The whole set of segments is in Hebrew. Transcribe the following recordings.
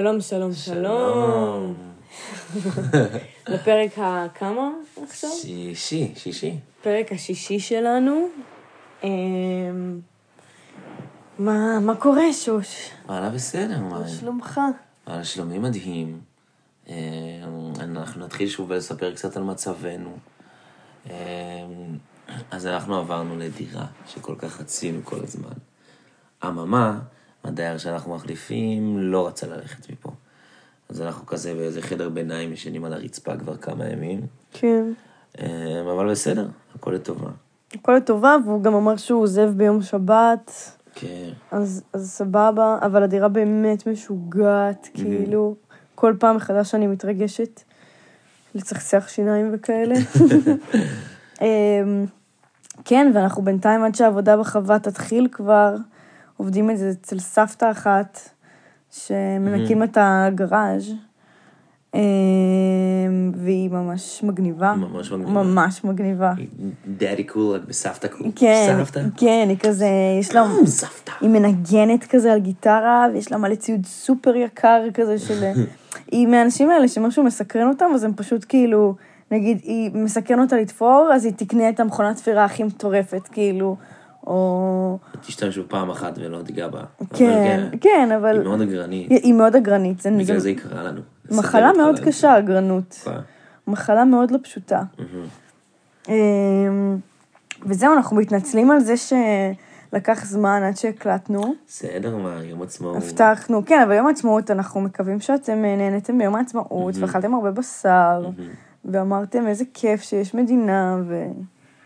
שלום, שלום, שלום. לפרק הכמה עכשיו? שישי, שישי. פרק השישי שלנו. אמ, מה, מה קורה, שוש? וואלה, בסדר, מה? מה שלומך? וואלה, שלומי מדהים. אה, אנחנו נתחיל שוב לספר קצת על מצבנו. אה, אז אנחנו עברנו לדירה שכל כך רצינו כל הזמן. אממה, הדייר שאנחנו מחליפים לא רצה ללכת מפה. אז אנחנו כזה באיזה חדר ביניים ישנים על הרצפה כבר כמה ימים. כן. אה, אבל בסדר, הכל לטובה. הכל לטובה, והוא גם אמר שהוא עוזב ביום שבת, כן. אז, אז סבבה, אבל הדירה באמת משוגעת, כאילו, כל פעם מחדש אני מתרגשת לצחצח שיניים וכאלה. אמ, כן, ואנחנו בינתיים עד שהעבודה בחווה תתחיל כבר, עובדים את זה אצל סבתא אחת, שמנקים את הגראז'. אמ, והיא ממש מגניבה. ממש מגניבה. ממש מגניבה. daddy cool, רק בסבתא cool. כן, סבתא? כן, היא כזה, יש לה, אה, סבתא. היא מנגנת כזה על גיטרה, ויש לה מלא ציוד סופר יקר כזה של... היא מהאנשים האלה שמשהו מסקרן אותם, אז הם פשוט כאילו, נגיד, היא מסקרן אותה לתפור, אז היא תקנה את המכונת תפירה הכי מטורפת, כאילו, או... תשתמשו פעם אחת ולא תיגע בה. אבל כן, כן, אבל... היא מאוד אגרנית. היא מאוד אגרנית. בגלל זה זה היא קרה לנו. מחלה מאוד קשה, אגרנות. כן. מחלה מאוד לא פשוטה. אמ, וזהו, אנחנו מתנצלים על זה שלקח זמן עד שהקלטנו. בסדר, מה, יום עצמאות. הבטחנו, כן, אבל יום העצמאות, אנחנו מקווים שאתם אה, נהניתם ביום העצמאות, ואכלתם הרבה בשר, ואמרתם איזה כיף שיש מדינה, ו...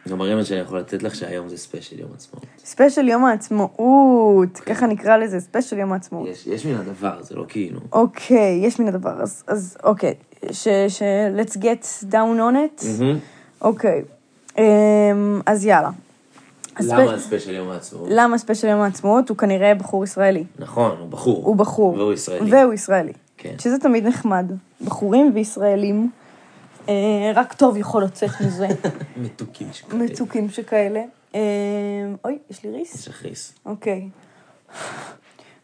גם הרמז שאני יכול לתת לך שהיום זה ספיישל יום עצמאות. ספיישל יום העצמאות, ככה נקרא לזה, ספיישל יום העצמאות. יש, יש מן הדבר, זה לא כאילו. אוקיי, יש מן הדבר, אז, אז אוקיי, ש... ש... let's get down on it. מהמם. אוקיי, אמ, אז יאללה. למה ספיישל יום העצמאות? למה ספיישל יום העצמאות? הוא כנראה בחור ישראלי. נכון, הוא בחור. הוא בחור. והוא ישראלי. והוא ישראלי. כן. שזה תמיד נחמד. בחורים וישראלים. אה, רק טוב יכול לצאת מזה. מתוקים שכאלה. מתוקים שכאלה. אה, אוי, יש לי ריס? יש לך ריס. אוקיי.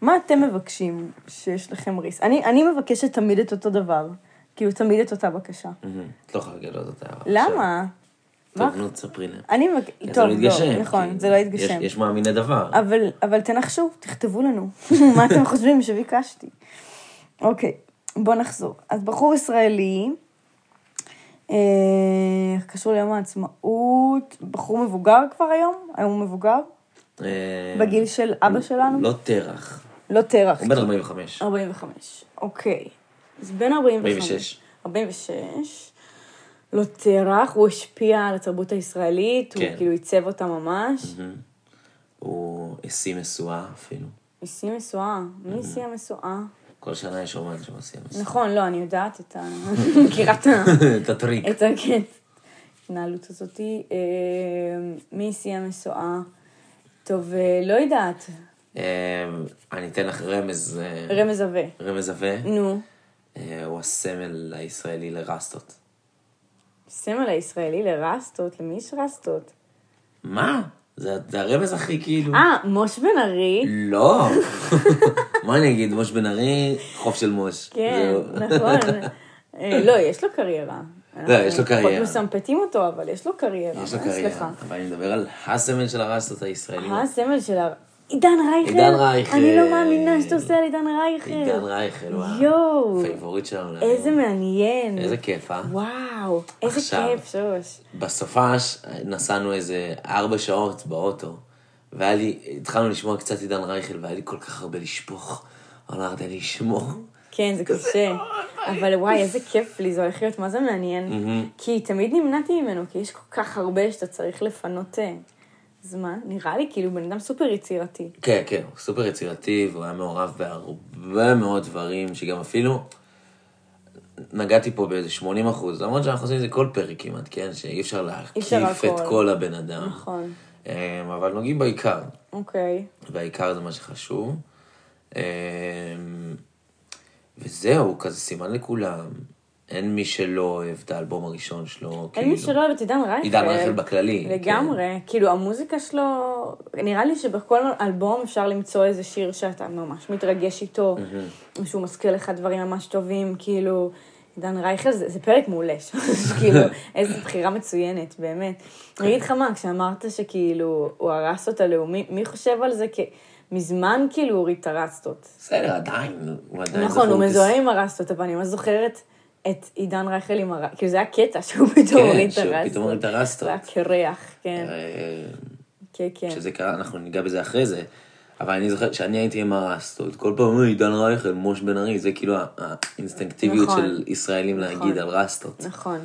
מה אתם מבקשים שיש לכם ריס? אני, אני מבקשת תמיד את אותו דבר. כאילו, תמיד את אותה בקשה. את לא יכולה לגלות אותה. למה? טוב? נו, תספרי להם. אני מבקשת... זה טוב, לא. לא, נכון, זה לא יתגשם. יש מאמיני דבר. אבל, תנחשו, תכתבו לנו. מה אתם חושבים שביקשתי? אוקיי, בואו נחזור. אז בחור ישראלי, קשור ליום העצמאות, בחור מבוגר כבר היום? היום הוא מבוגר? אה, בגיל של אבא שלנו? לא תרח. לא תרח. הוא בן 45. 45, אוקיי. אז בין 45... 46. 46. לא תרח, הוא השפיע על התרבות הישראלית, הוא כן. כאילו עיצב אותה ממש. הוא השיא משואה אפילו. נשיא משואה, מי נשיא המשואה? כל שנה יש אומן שמסיע משואה. נכון, לא, אני יודעת את ה... מכירה את ה... את הטריק. את. ההתנהלות הזאתי. אה, מי נשיא המשואה? טוב, אה, לא יודעת. אה, אני אתן לך רמז. רמז עבה. רמז עבה. נו. הוא הסמל הישראלי לרסטות. סמל הישראלי לרסטות, למי יש רסטות? מה? זה זה הרמז הכי כאילו... אה, מוש בן ארי? לא. מה אני אגיד, מוש בן ארי, חוף של מוש. כן. נכון. אה, לא, יש לו קריירה. לא, יש לו קריירה. אנחנו מסמפטים אותו, אבל יש לו קריירה. יש לו קריירה. אבל אני מדבר על הסמל של הרסטות הישראלים. הסמל של ה... עידן רייכל? עידן רייכל. אני לא מאמינה שאתה עושה על עידן רייכל. עידן רייכל, וואו. יואו. favorite שלנו. איזה מעניין. איזה כיף, אה? וואו, איזה. כיף, שוש. בסופש נסענו איזה ארבע שעות באוטו, והיה לי, התחלנו לשמוע קצת עידן רייכל, והיה לי כל כך הרבה לשפוך. אמרתי לי, שמור. כן, זה קשה. אבל וואי, איזה כיף לי, זה הולך להיות מה זה מעניין. כי תמיד נמנעתי ממנו, כי יש כל כך הרבה שאתה צריך לפנות זמן. נראה לי כאילו בן אדם סופר יצירתי. כן, כן, הוא סופר יצירתי, והוא היה מעורב בהרבה מאוד דברים, שגם אפילו נגעתי פה באיזה 80 אחוז, למרות שאנחנו עושים את זה כל פרק כמעט, כן? שאי אפשר להקיף את. כל הבן אדם. נכון. אמ, אבל נוגעים בעיקר, אוקיי. והעיקר זה מה שחשוב. אמ, וזהו, כזה סימן לכולם. אין מי שלא אוהב את האלבום הראשון שלו, אין מי שלא אוהב את עידן רייכל. עידן רייכל בכללי. לגמרי. כאילו, המוזיקה שלו. נראה לי שבכל אלבום אפשר למצוא איזה שיר שאתה ממש מתרגש איתו, או שהוא מזכיר לך דברים ממש טובים, כאילו... עידן רייכל זה, זה פרק מעולה, כאילו, איזו בחירה מצוינת, באמת. אני אגיד לך מה, כשאמרת שכאילו הוא הרס אותה לאומי, מי חושב על זה? כי מזמן כאילו הוא הרסטות. בסדר, עדיין, הוא עדיין נכון, הוא מזוהה עם הרסטות, אבל אני ממש זוכרת את עידן רייכל עם הרסטות, כאילו זה היה קטע שהוא פתאום כן, הוריד את שהוא הרסטות. פתאום הוריד את הרסטות. זה היה קרח, כן, אה, כן, כן. שזה קרה, אנחנו ניגע בזה אחרי זה, אבל אני זוכר שאני הייתי עם הרסטות, כל פעם "אוי, עידן רייכל, מוש בן ארי, זה כאילו האינסטינקטיביות נכון. של ישראלים להגיד על רסטות. נכון.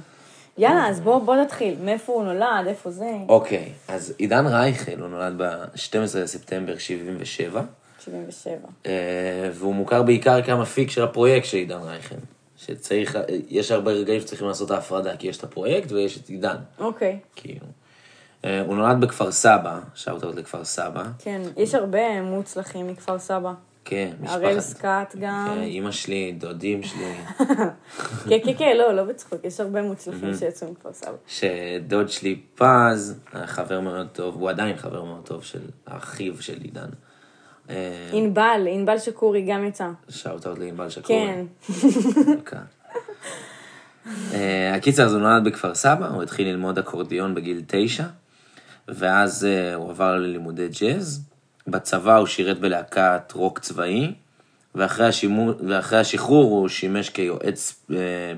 יאללה, אז בוא, בוא נתחיל. מאיפה הוא נולד, איפה זה? אוקיי, אז עידן רייכל, הוא נולד ב-12 לספטמבר 77, 77. אה, והוא מוכר בעיקר כמפיק של הפרויקט של עידן רייכל. שצריך, יש הרבה רגעים שצריכים לעשות את ההפרדה, כי יש את הפרויקט ויש את עידן, אוקיי, כאילו. אה, הוא נולד בכפר סבא, shout לכפר סבא. כן. יש הרבה מוצלחים מכפר סבא. כן, הראל משפחת. סקאט גם. אה, אימא שלי, דודים שלי, כן, כן, כן, לא, לא בצחוק. יש הרבה מוצלחים שיצאו מכפר סבא. שדוד שלי פז, חבר מאוד טוב, הוא עדיין חבר מאוד טוב של אחיו של עידן. אה, ענבל, ענבל שקורי גם יצא. shout out לענבל שקורי. כן. כן. אה, הקיצר, הוא נולד בכפר סבא, הוא התחיל ללמוד אקורדיון בגיל תשע, ואז אה, הוא עבר ללימודי ג'אז. בצבא הוא שירת בלהקת רוק צבאי, ואחרי, השימור, ואחרי השחרור הוא שימש כיועץ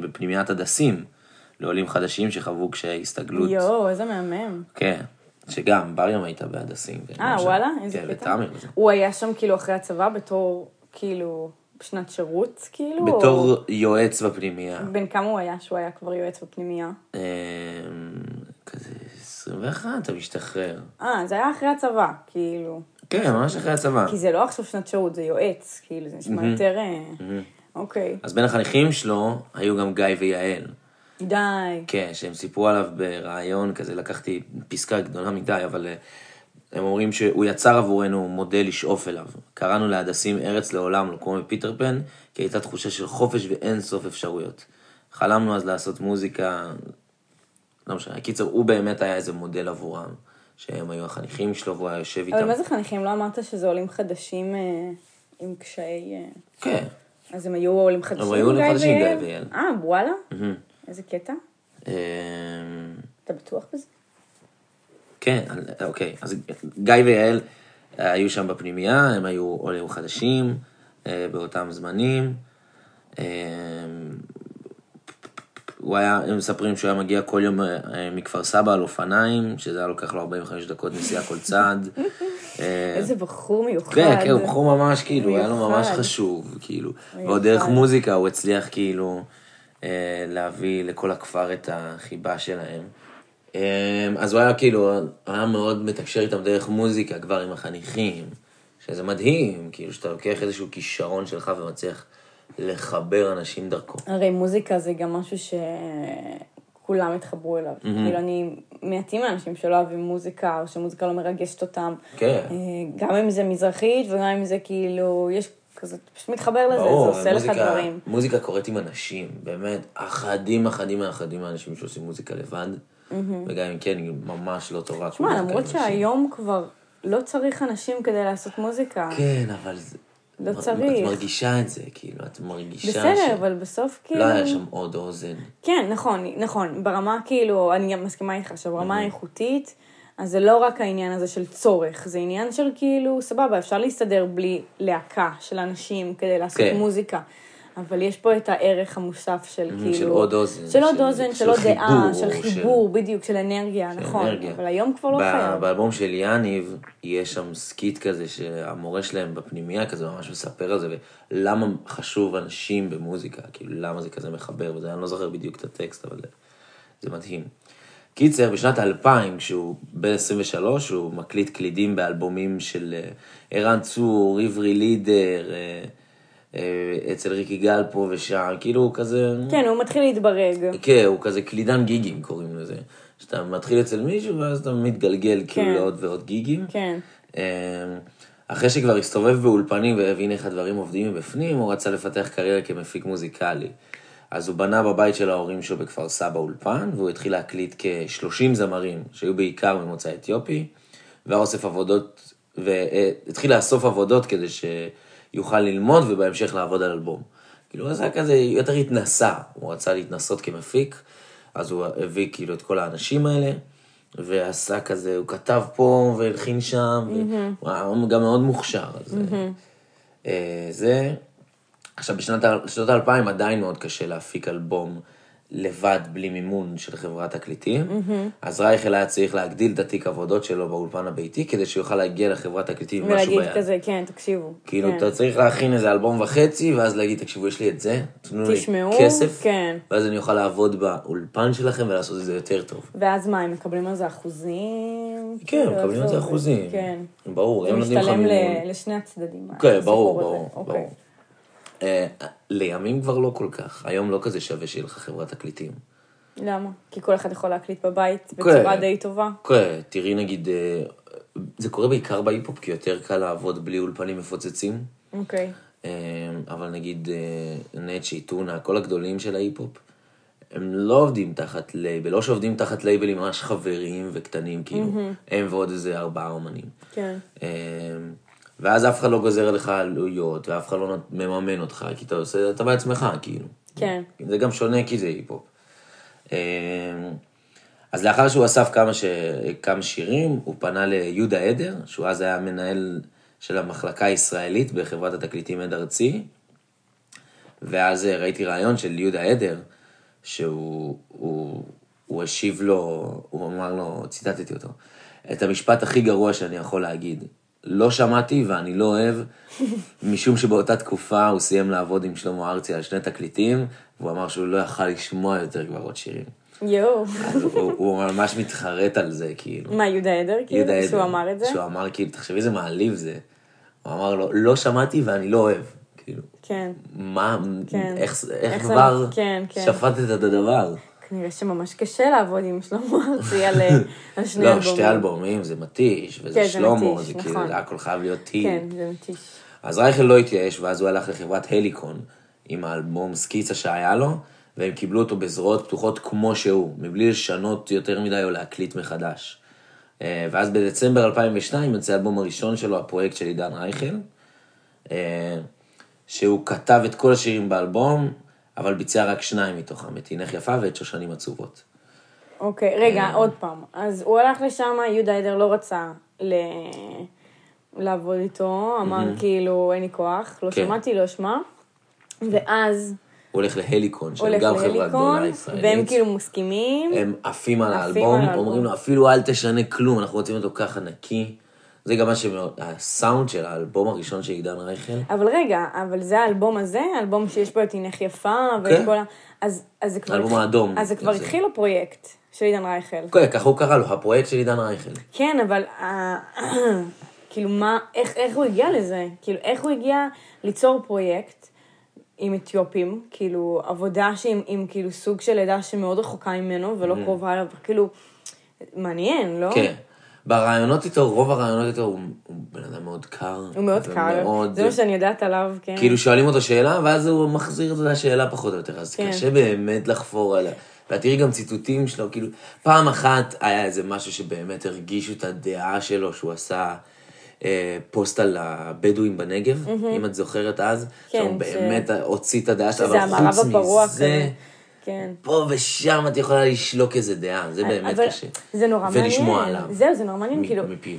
בפנימיית הדסים לעולים חדשים שחוו קשיי הסתגלות. יואו, איזה מהמם. כן, שגם, ברים הייתה בהדסים. אה, וואלה? איזה כן, קטע. ותמר. וזה. הוא היה שם כאילו אחרי הצבא בתור, כאילו, בשנת שירות, כאילו? בתור או- יועץ בפנימייה. בן כמה הוא היה שהוא היה כבר יועץ בפנימייה? אה, כזה 21, אתה משתחרר. אה, זה היה אחרי הצבא, כאילו. כן, ממש אחרי הצבא. כי זה לא עכשיו שנת שירות, זה יועץ, כאילו, זה נשמע יותר... אה, אוקיי. אז בין החניכים שלו היו גם גיא ויעל. די. כן, שהם סיפרו עליו בריאיון כזה, לקחתי פסקה גדולה מדי, אבל אה, הם אומרים שהוא יצר עבורנו מודל לשאוף אליו. קראנו להדסים ארץ לעולם, לא כמו בפיטר פן, כי הייתה תחושה של חופש ואין סוף אפשרויות. חלמנו אז לעשות מוזיקה, לא משנה, קיצר, הוא באמת היה איזה מודל עבורם, שהם היו החניכים שלו והוא היה יושב איתם. אבל מה זה חניכים? לא אמרת שזה עולים חדשים אה, עם קשיי... אה, כן. אז הם היו עולים חדשים? היו עולים גיא חדשים? גיא ויעל. אה, וואלה? איזה קטע? אמ, אתה בטוח בזה? כן, אוקיי. אז גיא ויעל אה, היו שם בפנימייה, הם היו עולים חדשים אה, באותם זמנים. אה, הוא היה, הם מספרים שהוא היה מגיע כל יום אה, מכפר סבא על אופניים, שזה היה לוקח לו 45 דקות נסיעה כל צעד. איזה בחור מיוחד. כן, כן, הוא בחור ממש, כאילו, היה לו ממש. חשוב, כאילו. ועוד דרך מוזיקה הוא הצליח, כאילו, להביא לכל הכפר את החיבה שלהם. אה, אז הוא היה, כאילו, היה מאוד מתקשר איתם דרך מוזיקה, כבר עם החניכים, שזה מדהים, כאילו, שאתה לוקח איזשהו כישרון שלך ומצליח לחבר אנשים דרכו. הרי מוזיקה זה גם משהו שכולם התחברו אליו. כאילו, אני מעטים האנשים שלא אוהבים מוזיקה, או שמוזיקה לא מרגשת אותם. כן. אה, גם אם זה מזרחית, וגם אם זה כאילו, יש כזה, פשוט מתחבר לזה, ברור, זה עושה לך מוזיקה- דברים. מוזיקה קורית עם אנשים, באמת, אחדים, אחדים, אחדים מהאנשים שעושים מוזיקה לבד, וגם אם כן, היא ממש לא טובה. תשמע, למרות. שהיום כבר לא צריך אנשים כדי לעשות מוזיקה. כן, אבל זה... לא את צריך. מרגישה את זה, כאילו, את מרגישה בסדר, אבל בסוף כאילו... לא היה שם עוד אוזן. כן, נכון, נכון. ברמה כאילו, אני גם מסכימה איתך שברמה האיכותית, אז זה לא רק העניין הזה של צורך, זה עניין של כאילו, סבבה, אפשר להסתדר בלי להקה של אנשים כדי לעשות כן. מוזיקה. אבל יש פה את הערך המוסף של כאילו... של עוד אוזן, של עוד של- אוזן, של של עוד דעה, חיבור, של של- חיבור, בדיוק, של אנרגיה, נכון. אנרגיה. אבל היום כבר לא חייב. באלבום של יניב, יש שם skit כזה שהמורה שלהם בפנימייה כזה ממש מספר על זה, ולמה חשוב אנשים במוזיקה, כאילו למה זה כזה מחבר, וזה, אני לא זוכר בדיוק את הטקסט, אבל זה מדהים. קיצר, בשנת 2000, כשהוא בן 23, הוא מקליט קלידים באלבומים של אה, ערן צור, עברי לידר, אה, אה, אצל ריקי גל פה ושם, כאילו הוא כזה... כן, הוא מתחיל להתברג. כן, הוא כזה קלידן גיגים קוראים לזה. שאתה מתחיל אצל מישהו ואז אתה מתגלגל כאילו כן. לעוד ועוד גיגים. כן. אמ, אחרי שכבר הסתובב באולפנים והבין איך הדברים עובדים מבפנים, הוא רצה לפתח קריירה כמפיק מוזיקלי. אז הוא בנה בבית של ההורים שלו בכפר סבא אולפן, והוא התחיל להקליט כ-30 זמרים, שהיו בעיקר ממוצא אתיופי, והיה אוסף עבודות, והתחיל לאסוף עבודות כדי שיוכל ללמוד ובהמשך לעבוד על אלבום. כאילו, זה היה כזה יותר התנסה, הוא רצה להתנסות כמפיק, אז הוא הביא כאילו את כל האנשים האלה, ועשה כזה, הוא כתב פה והלחין שם, והוא היה גם מאוד מוכשר. אז, אה, זה, עכשיו, בשנות האלפיים עדיין מאוד קשה להפיק אלבום לבד, בלי מימון של חברת תקליטים. אז רייכל היה צריך להגדיל את התיק עבודות שלו באולפן הביתי, כדי שיוכל להגיע לחברת תקליטים עם משהו ולהגיד ביד. כזה, כן, תקשיבו. כאילו, כן. אתה צריך להכין איזה אלבום וחצי, ואז להגיד, תקשיבו, יש לי את זה, תנו לי כסף, כן. ואז אני אוכל לעבוד באולפן שלכם ולעשות את זה יותר טוב. ואז מה, הם מקבלים על זה אחוזים? כן, כאילו, מקבלים על זה? אחוזים. כן. ברור, זה הם נותנים לך משתלם מימון. ל- לשני הצדדים. כן, ברור. ברור, אוקיי. לימים כבר לא כל כך, היום לא כזה שווה שיהיה לך חברת תקליטים. למה? כי כל אחד יכול להקליט בבית כן. בצורה די טובה. כן, תראי נגיד, אה, זה קורה בעיקר בהיפ-הופ, כי יותר קל לעבוד בלי אולפנים מפוצצים. אוקיי. אה, אבל נגיד אה, נצ'י, טונה, כל הגדולים של ההיפ-הופ, הם לא עובדים תחת לייבל, לא שעובדים תחת לייבלים ממש חברים וקטנים, כאילו, הם ועוד איזה ארבעה אומנים. כן. ואז אף אחד לא גוזר עליך עלויות, ואף אחד לא מממן אותך, כי אתה עושה, אתה בעצמך, כאילו. כן. זה גם שונה כי זה היפ-הופ. אה, אז לאחר שהוא אסף כמה, ש... כמה שירים, הוא פנה ליהודה עדר, שהוא אז היה מנהל של המחלקה הישראלית בחברת התקליטים עד ארצי, ואז אה, ראיתי רעיון של יהודה עדר, שהוא הוא, הוא השיב לו, הוא אמר לו, ציטטתי אותו, את המשפט הכי גרוע שאני יכול להגיד. לא שמעתי ואני לא אוהב, משום שבאותה תקופה הוא סיים לעבוד עם שלמה ארצי על שני תקליטים, והוא אמר שהוא לא יכל לשמוע יותר כבר עוד שירים. יואו. אז הוא, הוא ממש מתחרט על זה, כאילו. מה, יהודה עדר? כאילו, יהודה עדר. שהוא אמר את זה? שהוא אמר, כאילו, תחשבי איזה מעליב זה. הוא אמר לו, לא שמעתי ואני לא אוהב. כאילו, כן. מה, כן. איך, איך, איך כבר כן, כן. שפטת את הדבר? כנראה שממש קשה לעבוד עם שלמה ארצי על אה, שני לא, אלבומים. שתי אלבומים, זה מתיש, וזה כן, שלמה, זה נכון. כאילו, זה הכל חייב להיות טיל. כן, זה מתיש. אז רייכל לא התייאש, ואז הוא הלך לחברת הליקון עם האלבום סקיצה שהיה לו, והם קיבלו אותו בזרועות פתוחות כמו שהוא, מבלי לשנות יותר מדי או להקליט מחדש. אה, ואז בדצמבר 2002 יוצא האלבום הראשון שלו, הפרויקט של עידן רייכל, אה, שהוא כתב את כל השירים באלבום, אבל ביצע רק שניים מתוכם, את הינך יפה ואת שושנים עצובות. אוקיי, רגע, אה. עוד פעם. אז הוא הלך לשם, יהודה עדר לא רצה ל... לעבוד איתו, אמר כאילו, אין לי כוח, לא כן. שמעתי, לא אשמע. ואז הוא הולך להליקון, שהם גם חברה גדולה ישראלית. והם כאילו מסכימים. הם עפים על האלבום. אומרים לו, אפילו אל תשנה כלום, אנחנו רוצים אותו ככה נקי. זה גם מה שמאוד, הסאונד של האלבום הראשון של עידן רייכל, אבל רגע, אבל זה האלבום הזה, האלבום שיש בו את הינך יפה, כן. ואת כל ה... אז, אז זה כבר... האלבום האדום, אז זה כבר. התחיל הפרויקט של עידן רייכל. כן, ככה הוא קרא לו, הפרויקט של עידן רייכל. כן, אבל אה, כאילו מה, איך, איך הוא הגיע לזה? כאילו, איך הוא הגיע ליצור פרויקט עם אתיופים, כאילו, עבודה שעם עם, כאילו סוג של עדה שמאוד רחוקה ממנו ולא קרובה אליו, כאילו, מעניין, לא? Mm. כן. ברעיונות איתו, רוב הרעיונות איתו, הוא, הוא בן אדם מאוד קר. הוא מאוד קל, ומאוד- זה מה שאני יודעת עליו, כן. כאילו שואלים אותו שאלה, ואז הוא מחזיר את השאלה פחות או יותר, אז כן. קשה באמת לחפור עליה. ואת תראי גם ציטוטים שלו, כאילו, פעם אחת היה איזה משהו שבאמת הרגישו את הדעה שלו, שהוא עשה אה, פוסט על הבדואים בנגב, אם את זוכרת אז, כן, שהוא ש- באמת הוציא את הדעה שלו, אבל חוץ מזה. כן. פה ושם את יכולה לשלוק איזה דעה, זה באמת אבל קשה. זה נורא מעניין. ולשמוע עליו. זהו, זה נורא מעניין, כאילו, מפיו.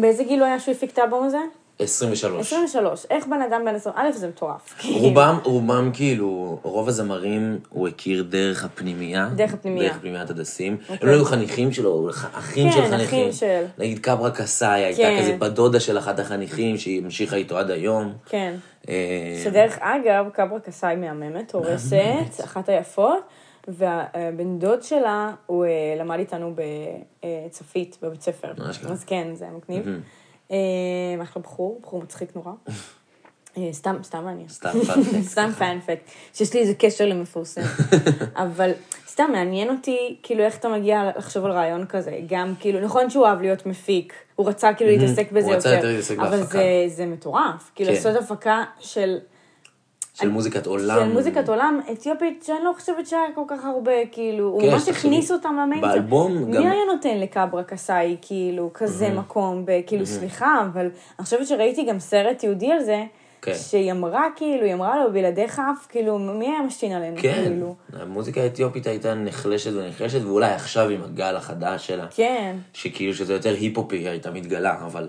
באיזה גיל הוא היה שהוא הפיק את האלבום הזה? 23. 23. איך בן אדם בן 20? א', זה מטורף. רובם, רובם כאילו, רוב הזמרים הוא הכיר דרך הפנימייה. דרך הפנימייה. דרך פנימיית הדסים. הם אוקיי. לא היו חניכים שלו, הוא ח- אחים כן, של אחים חניכים. של. נגיד קברה קסאי, הייתה כן. כזה בת דודה של אחת החניכים, שהיא המשיכה איתו עד היום. כן. אה, שדרך אגב, קברה קסאי מהממת, הורסת, אחת היפות, והבן דוד שלה, הוא אה, למד איתנו בצפית, בבית ספר. אז כן, זה היה מגניב. אה, אחלה בחור, בחור מצחיק נורא. אה, סתם, סתם מעניין. סתם פאנפקט. סתם פאנפקט, שיש לי איזה קשר למפורסם. אבל סתם מעניין אותי, כאילו, איך אתה מגיע לחשוב על רעיון כזה. גם, כאילו, נכון שהוא אהב להיות מפיק, הוא רצה כאילו להתעסק בזה הוא רצה יותר. יותר להתעסק אבל בהפקה. זה, זה מטורף. כאילו, כן. לעשות הפקה של... של מוזיקת עולם. של מוזיקת עולם אתיופית, שאני לא חושבת שהיה כל כך הרבה, כאילו, הוא כן, ממש הכניס אותם למיינסטרים. באלבום גם- מי היה נותן לקברה קסאי, כאילו, כזה מקום, כאילו, סליחה, אבל אני חושבת שראיתי גם סרט יהודי על זה, כן. שהיא אמרה, כאילו, היא אמרה לו, בלעדיך אף, כאילו, מי היה משתין עלינו, כן, כאילו. המוזיקה האתיופית הייתה נחלשת ונחלשת, ואולי עכשיו עם הגל החדש שלה, כן. שכאילו שזה יותר היפ-הופי, היא הייתה מתגלה, אבל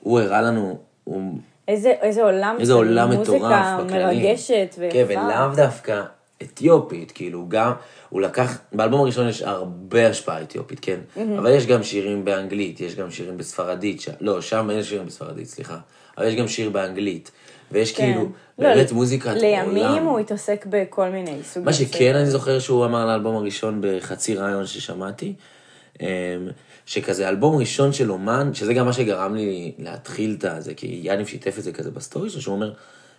הוא הראה לנו, הוא איזה, איזה עולם איזה עולם מוזיקה מטורף בכללי. מרגשת ויפה. כן, ולאו דווקא אתיופית, כאילו גם, הוא לקח, באלבום הראשון יש הרבה השפעה אתיופית, כן, אבל יש גם שירים באנגלית, יש גם שירים בספרדית, ש... לא, שם אין שירים בספרדית, סליחה, אבל יש גם שיר באנגלית, ויש כן. כאילו, לא, באמת מוזיקת עולם. לימים הוא התעסק בכל מיני סוגים. מה שכן אני זוכר שהוא אמר לאלבום הראשון בחצי רעיון ששמעתי, אמ, שכזה אלבום ראשון של אומן, שזה גם מה שגרם לי להתחיל את זה, כי יאניב שיתף את זה כזה בסטורי שלו, שהוא אומר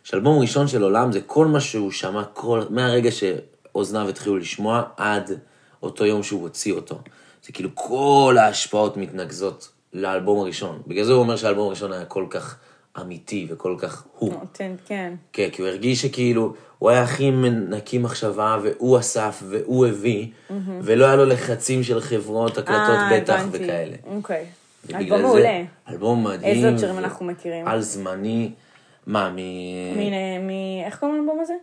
שאלבום ראשון של עולם זה כל מה שהוא שמע, כל, מהרגע שאוזניו התחילו לשמוע עד אותו יום שהוא הוציא אותו. זה כאילו כל ההשפעות מתנקזות לאלבום הראשון. בגלל זה הוא אומר שהאלבום הראשון היה כל כך אמיתי וכל כך הוא. נותן, כן. כן, כי הוא הרגיש שכאילו, הוא היה הכי נקי מחשבה, והוא אסף, והוא הביא, ולא היה לו לחצים של חברות, הקלטות אה, בטח הבנתי. וכאלה. אוקיי. ובגלל אלבום מעולה. אלבום מדהים. איזה עוד שירים אנחנו מכירים? על זמני, מה, מ... מ- מ... איך קוראים לאלבום הזה?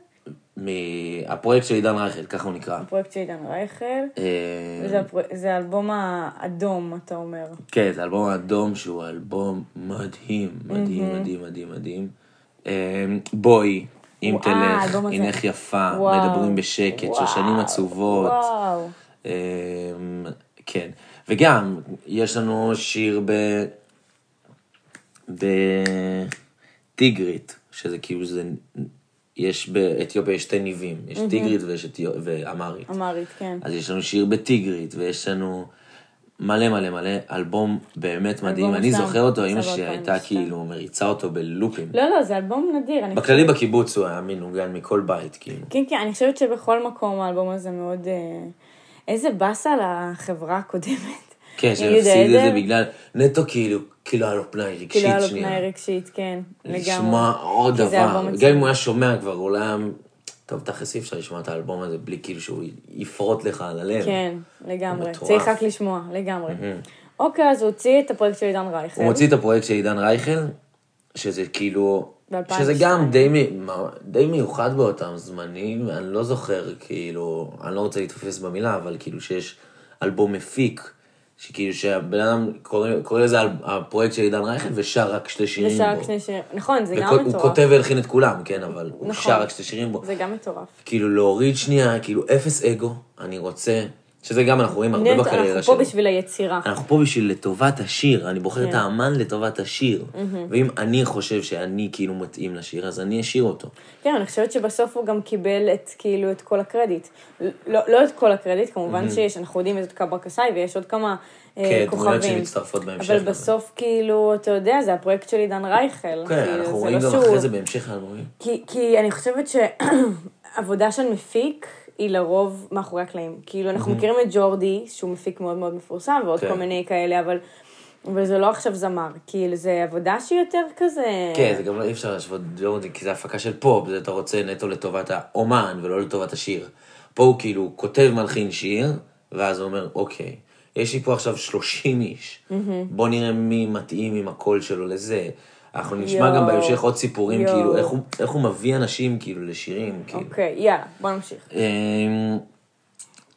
מהפרויקט של עידן רייכל, ככה הוא נקרא. הפרויקט של עידן רייכל. אה, זה הפר- זה האלבום האדום, אתה אומר. כן, זה אלבום האדום שהוא אלבום מדהים, מדהים, מדהים, מדהים, מדהים. אה, בואי, אם האלבום תלך. הנך יפה. מדברים בשקט, שושנים עצובות. אמ, כן, וגם, יש לנו שיר ב... בטיגרית, שזה כאילו זה... יש באתיופיה יש שתי ניבים, יש טיגרית ויש אתיו... ואמרית. אמרית, כן. אז יש לנו שיר בטיגרית, ויש לנו מלא מלא מלא, אלבום באמת מדהים. אני. זוכר אותו, אמא שלי הייתה 2022. כאילו מריצה אותו בלופים. לא, לא, זה אלבום נדיר. בכללי בקיבוץ הוא היה מנוגן מכל בית, כאילו. כן, כן, אני חושבת שבכל מקום האלבום הזה מאוד... אה, איזה באסה לחברה הקודמת. כן, שהפסיד את זה בגלל, נטו כאילו, כאילו היה לו פנאי רגשית כאילו היה לו שנייה. פנאי רגשית, כן, לגמרי. לשמוע עוד דבר. גם. אם הוא היה שומע כבר, אולי היה... טוב, תכלס אי אפשר לשמוע את האלבום הזה בלי כאילו שהוא יפרוט לך על הלב. כן, לגמרי. צריך רק לשמוע, לגמרי. אוקיי, אז הוא הוציא את הפרויקט של עידן רייכל. הוא מוציא את הפרויקט של עידן רייכל, שזה כאילו... ב-2002. שזה גם די, די מיוחד באותם זמנים, אני לא זוכר, כאילו, אני לא רוצה להתפספס במילה, אבל כאילו שיש אלבום מפיק, שכאילו שהבן אדם קורא, קורא לזה על- הפרויקט של עידן רייכל ושר רק שתי שירים ושר בו. שני שירים. נכון, זה גם וכו- הוא מטורף. כותב והלחין את כולם, כן, אבל הוא נכון. שר רק שתי שירים בו. זה גם מטורף. כאילו להוריד שנייה, כאילו אפס אגו, אני רוצה, שזה גם אנחנו רואים הרבה אנחנו בקריירה פה שלו. בשביל היצירה. אנחנו פה בשביל לטובת השיר, אני בוחר את כן. האמן לטובת השיר. ואם אני חושב שאני כאילו מתאים לשיר, אז אני אשיר אותו. כן, אני חושבת שבסוף הוא גם קיבל את, כאילו, את כל הקרדיט. לא, לא את כל הקרדיט, כמובן שיש, אנחנו יודעים את קברה קסאי ויש עוד כמה אה, כן, כוכבים. דמויות שמצטרפות בהמשך. אבל. בסוף, כאילו, אתה יודע, זה הפרויקט של עידן רייכל. כן, כאילו, אנחנו רואים לא גם אחרי זה בהמשך האלבומים. כי, כי אני חושבת שעבודה של מפיק היא לרוב מאחורי הקלעים. כאילו, אנחנו מכירים את ג'ורדי, שהוא מפיק מאוד מאוד מפורסם, ועוד כן. כל מיני כאלה, אבל... אבל זה לא עכשיו זמר, כאילו, זה עבודה שהיא יותר כזה... כן, זה גם לא אי אפשר להשוות ג'ורדי, כי זה הפקה של פופ, זה אתה רוצה נטו לטובת האומן ולא לטובת השיר. פה הוא כאילו כותב מלחין שיר, ואז הוא אומר, אוקיי, יש לי פה עכשיו 30 איש, בוא נראה מי מתאים עם הקול שלו לזה. אנחנו נשמע. גם בהמשך עוד סיפורים. כאילו, איך הוא, איך הוא מביא אנשים כאילו לשירים, כאילו. אוקיי, יאללה, בוא נמשיך. אמ,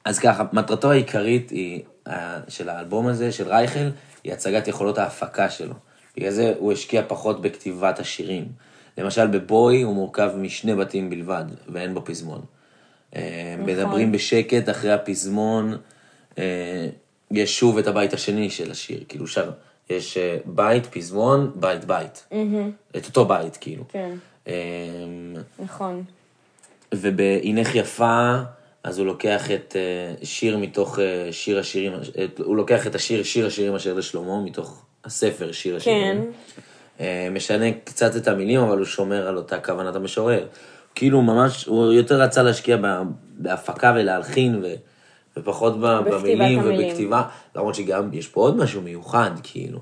אז ככה, מטרתו העיקרית היא, של האלבום הזה, של רייכל, היא הצגת יכולות ההפקה שלו. בגלל זה הוא השקיע פחות בכתיבת השירים. למשל, בבוי הוא מורכב משני בתים בלבד, ואין בו פזמון. אה, מדברים בשקט אחרי הפזמון, אה, יש שוב את הבית השני של השיר, כאילו שר, יש אה, בית, פזמון, בית, בית. את אותו בית, כאילו. כן, אמ, נכון. ובהינך יפה, אז הוא לוקח את אה, שיר מתוך אה, שיר השירים, את- הוא לוקח את השיר שיר השירים אשר לשלמה, מתוך הספר שיר השירים. אה, משנה קצת את המילים, אבל הוא שומר על אותה כוונת המשורר. כאילו ממש, הוא יותר רצה להשקיע בה- בהפקה ולהלחין, ו, ופחות במילים. ובכתיבה, למרות שגם יש פה עוד משהו מיוחד, כאילו,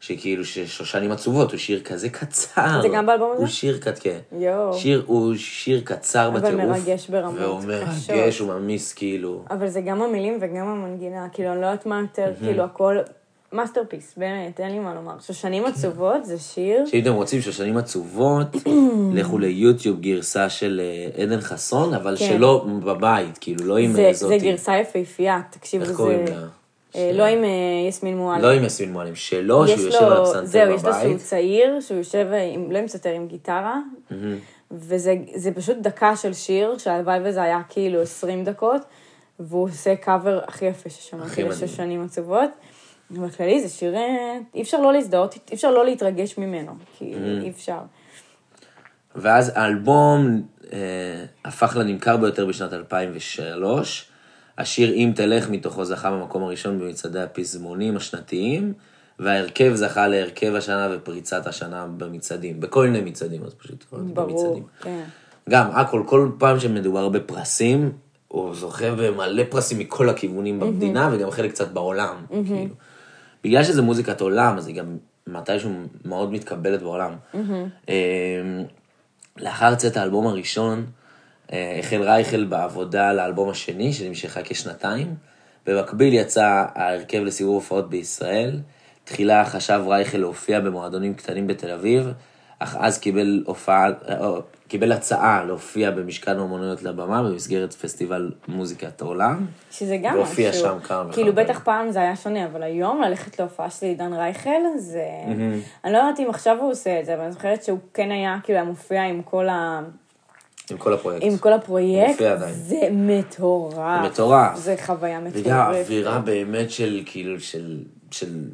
שכאילו ששושנים עצובות, הוא שיר כזה קצר. זה גם באלבום הזה? הוא שיר קט, כן. יואו. שיר, הוא שיר קצר אבל בטירוף. מרגש ברמות והוא קשות. מרגש, הוא ממיס כאילו. אבל זה גם המילים וגם המנגינה, כאילו, אני לא יודעת מה יותר. כאילו, הכל masterpiece, באמת, אין לי מה לומר. שושנים עצובות זה שיר, שאם אתם רוצים שושנים עצובות, לכו ליוטיוב גרסה של אה, עדן חסון, אבל כן. שלא בבית, כאילו, לא עם זה- אה, זה זאתי. גרסה יפהפייה, תקשיבו, איך זה... קוראים לה? אה, לא עם יסמין מועלם. לא עם יסמין מועלם, שלו, שהוא יושב על הפסנתר זהו, יש לו שהוא בבית. צעיר, שהוא יושב, לא עם סטר, עם גיטרה, וזה זה פשוט דקה של שיר, שהלוואי וזה היה כאילו 20 דקות, והוא עושה קאבר הכי יפה ששמעתי. לשושנים עצובות. בכללי זה שיר, אי אפשר לא להזדהות, אי אפשר לא להתרגש ממנו, כאילו, אי אפשר. ואז האלבום אה, הפך לנמכר ביותר בשנת 2003. השיר "אם תלך" מתוכו זכה במקום הראשון במצעדי הפזמונים השנתיים, וההרכב זכה להרכב השנה ופריצת השנה במצעדים, בכל מיני מצעדים, אז פשוט ברור, במצעדים. כן. גם, הכל, כל פעם שמדובר בפרסים, הוא זוכה במלא פרסים מכל הכיוונים במדינה, וגם חלק קצת בעולם, כאילו. בגלל שזה מוזיקת עולם, אז היא גם מתישהו מאוד מתקבלת בעולם. אה, לאחר צאת האלבום הראשון, אה, החל רייכל בעבודה על האלבום השני, שנמשכה כשנתיים. במקביל יצא ההרכב לסיבוב הופעות בישראל. תחילה חשב רייכל להופיע במועדונים קטנים בתל אביב, אך אז קיבל הופעה, אה, קיבל הצעה להופיע במשכן אומנויות לבמה במסגרת פסטיבל מוזיקת העולם. שזה גם והופיע משהו. שם כמה וכמה כאילו. בטח פעם זה היה שונה, אבל היום ללכת להופעה של עידן רייכל, זה... אני לא יודעת אם עכשיו הוא עושה את זה, אבל אני זוכרת שהוא כן היה, כאילו, היה מופיע עם כל ה... עם כל הפרויקט. עם כל הפרויקט. זה מטורף. זה מטורף. זה חוויה מטורפת. וגם האווירה באמת של, כאילו, של, של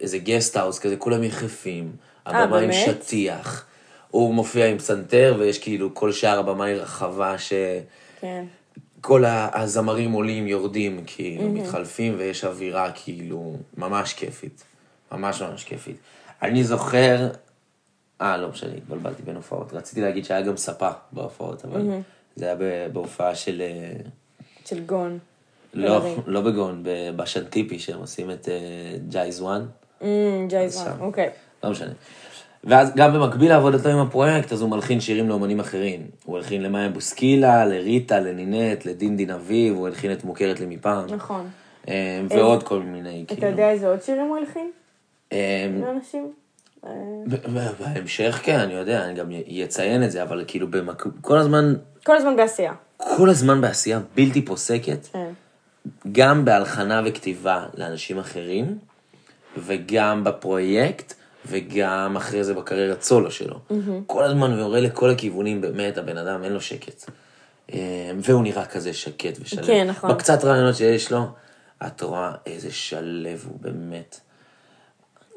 איזה גסט האוס כזה, כולם יחפים, הבמה עם באמת? שטיח. הוא מופיע עם פסנתר, ויש כאילו, כל שאר הבמה היא רחבה, כן. שכל ה- הזמרים עולים, יורדים, כאילו, מתחלפים, ויש אווירה, כאילו, ממש כיפית. ממש ממש כיפית. אני זוכר, אה, לא משנה, התבלבלתי בין הופעות. רציתי להגיד שהיה גם ספה בהופעות, אבל זה היה בהופעה של... אה, של גון. לא, ולריב. לא בגאון, ב- בשנטיפי, שהם עושים את אה, ג'ייז וואן, ג'ייזון, שם. אוקיי. לא משנה. ואז גם במקביל לעבודתו עם הפרויקט, אז הוא מלחין שירים לאומנים אחרים. הוא הלחין למאיה בוסקילה, לריטה, לנינט, לדינדין אביב, הוא הלחין את מוכרת לי מפעם. נכון. אה, ועוד כל מיני, אתה כאילו. יודע איזה עוד שירים הוא הלחין? אה, לאנשים? אה, בהמשך כן, אני יודע, אני גם אציין את זה, אבל כאילו במק... כל הזמן, כל הזמן בעשייה. כל הזמן בעשייה בלתי פוסקת. כן. גם בהלחנה וכתיבה לאנשים אחרים, וגם בפרויקט, וגם אחרי זה בקריירת סולו שלו. כל הזמן הוא יורה לכל הכיוונים, באמת, הבן אדם אין לו שקט. אה, והוא נראה כזה שקט ושלם. כן, נכון. בקצת רעיונות שיש לו, את רואה איזה שלב הוא באמת.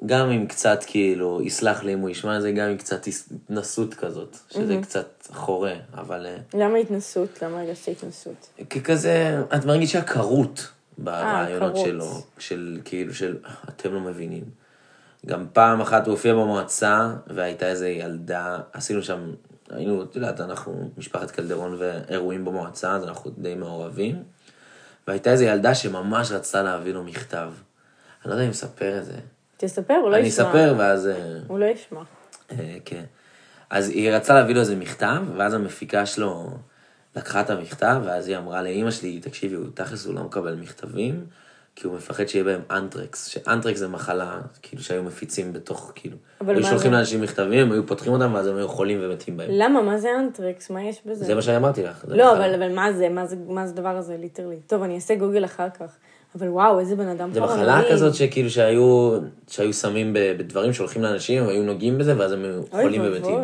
גם עם קצת כאילו, יסלח לי אם הוא ישמע את זה, גם עם קצת התנסות כזאת, שזה קצת חורה, אבל... אה, למה התנסות? למה הרגשת התנסות? ככזה, את מרגישה קרות ברעיונות קרות. שלו, של כאילו, של אתם לא מבינים. גם פעם אחת הוא הופיע במועצה, והייתה איזה ילדה, עשינו שם, היינו, את יודעת, אנחנו משפחת קלדרון ואירועים במועצה, אז אנחנו די מעורבים. והייתה איזה ילדה שממש רצתה להביא לו מכתב. אני לא יודע אם אספר את זה. תספר, הוא לא ישמע. אספר, ואז... אה, הוא לא ישמע. אה, כן. אז היא רצתה להביא לו איזה מכתב, ואז המפיקה שלו לקחה את המכתב, ואז היא אמרה לאימא שלי, תקשיבי, הוא תכלס הוא לא מקבל מכתבים, כי הוא מפחד שיהיה בהם אנטרקס, שאנטרקס זה מחלה, כאילו שהיו מפיצים בתוך, כאילו, אבל היו שולחים זה? לאנשים מכתבים, הם היו פותחים אותם, ואז הם היו חולים ומתים בהם. למה? מה זה אנטריקס? מה יש בזה? זה מה שאני אמרתי לך. לא. אבל, אבל מה זה? מה זה, מה זה הדבר הזה, literally? טוב, אני אעשה גוגל אחר כך. אבל וואו, איזה בן אדם זה. מחלה כזאת שכאילו שהיו, שהיו שמים בדברים שהולכים לאנשים, היו נוגעים בזה, ואז הם היו חולים ומתים.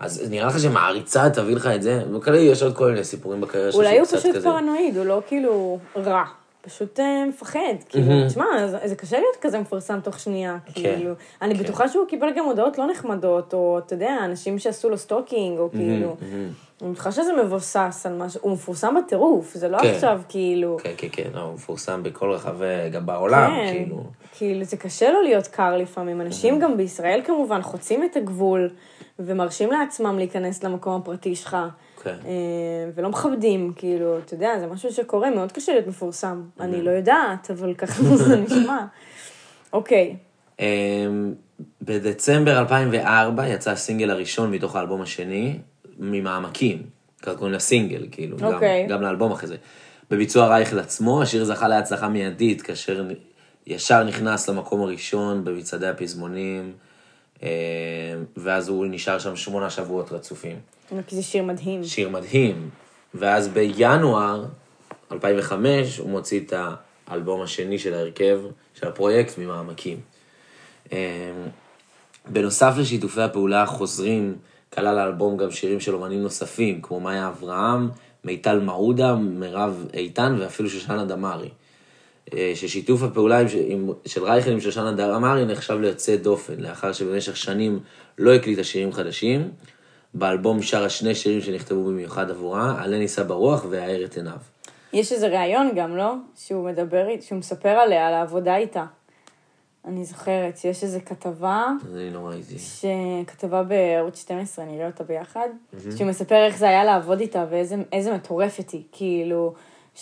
אז נראה לך שמעריצה תביא לך את זה? וכאלה יש עוד כל מיני סיפורים בקריירה שלו אולי הוא פשוט כזה. פרנואיד, הוא לא כאילו רע. פשוט אה, מפחד, כאילו, תשמע, זה- זה קשה להיות כזה מפורסם תוך שנייה, כן, כאילו. אני כן. בטוחה שהוא קיבל גם הודעות לא נחמדות, או אתה יודע, אנשים שעשו לו stalking, או כאילו, אני בטוחה שזה מבוסס על משהו, הוא מפורסם בטירוף, זה לא כן. עכשיו כאילו, כן, כן, כן, לא, הוא מפורסם בכל רחבי, גם בעולם, כאילו. כאילו זה קשה לו להיות קר לפעמים. אנשים גם בישראל כמובן חוצים את הגבול ומרשים לעצמם להיכנס למקום הפרטי שלך. כן. אה, ולא מכבדים, כאילו, אתה יודע, זה משהו שקורה, מאוד קשה להיות מפורסם. אני לא יודעת, אבל ככה זה נשמע. אוקיי, אמ, בדצמבר 2004 יצא הסינגל הראשון מתוך האלבום השני, ממעמקים. ככה קוראים לסינגל, כאילו, גם, אוקיי. גם לאלבום אחרי זה. בביצוע רייכל עצמו, השיר זכה להצלחה מיידית, כאשר ישר נכנס למקום הראשון במצעדי הפזמונים, ואז הוא נשאר שם שמונה שבועות רצופים. כי זה שיר מדהים. שיר מדהים. ואז בינואר 2005 הוא מוציא את האלבום השני של ההרכב, של הפרויקט ממעמקים. אמ, בנוסף לשיתופי הפעולה החוזרים, כלל האלבום גם שירים של אומנים נוספים, כמו מאיה אברהם, מיטל מעודה, מירב איתן ואפילו שושנה דמארי. אה, ששיתוף הפעולה עם, עם, של רייכל עם שושנה דמארי נחשב ליוצא דופן, לאחר שבמשך שנים לא הקליטה שירים חדשים. באלבום שרה שני שירים שנכתבו במיוחד עבורה, עלה נישא ברוח והאר את עיניו. יש איזה ראיון גם, לא? שהוא מדבר, שהוא מספר עליה, על העבודה איתה. אני זוכרת שיש איזו כתבה, אני לא ראיתי. שכתבה בערוץ 12, נראה אותה ביחד, שהוא מספר איך זה היה לעבוד איתה ואיזה איזה מטורפת היא, כאילו,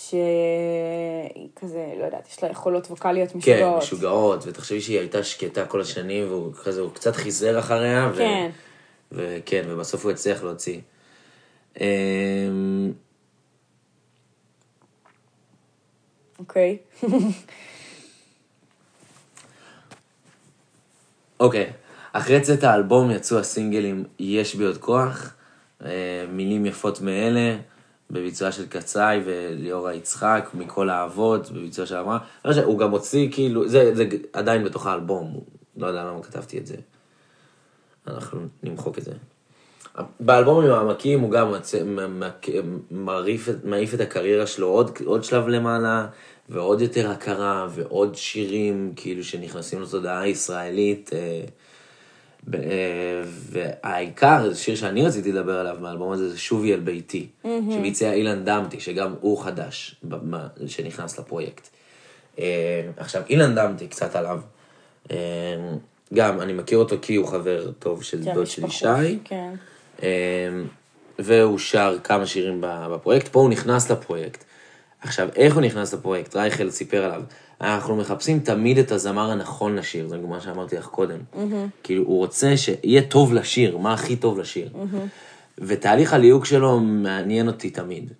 שהיא כזה, לא יודעת, יש לה יכולות ווקאליות כן, משוגעות. משוגעות, ותחשבי שהיא הייתה שקטה כל השנים, והוא כזה, הוא קצת חיזר אחריה, ו... כן. וכן, ובסוף הוא הצליח להוציא. אמ, אוקיי. אוקיי, אחרי צאת האלבום יצאו הסינגלים "יש בי עוד כוח", אה, מילים יפות מאלה, בביצועה של קצאי וליאורה יצחק, מכל האבות, בביצוע של יודע, הוא גם הוציא כאילו, זה, זה עדיין בתוך האלבום, לא יודע למה כתבתי את זה. אנחנו נמחוק את זה. באלבום עם העמקים הוא גם מצ... מ- מ- מרעיף את- מעיף את הקריירה שלו עוד, עוד שלב למעלה, ועוד יותר הכרה, ועוד שירים כאילו שנכנסים לתודעה הישראלית. אה, והעיקר, שיר שאני רציתי לדבר עליו מהאלבום הזה, זה שובי אל ביתי, שביצע אילן דמתי, שגם הוא חדש, שנכנס לפרויקט. אה, עכשיו, אילן דמתי, קצת עליו. אה, גם, אני מכיר אותו כי הוא חבר טוב של כן, דוד של ישי. כן. אמ, והוא שר כמה שירים בפרויקט, פה הוא נכנס לפרויקט. עכשיו, איך הוא נכנס לפרויקט? רייכל סיפר עליו. אנחנו מחפשים תמיד את הזמר הנכון לשיר, זה מה שאמרתי לך קודם. כאילו, הוא רוצה שיהיה טוב לשיר, מה הכי טוב לשיר. ותהליך הליהוק שלו מעניין אותי תמיד.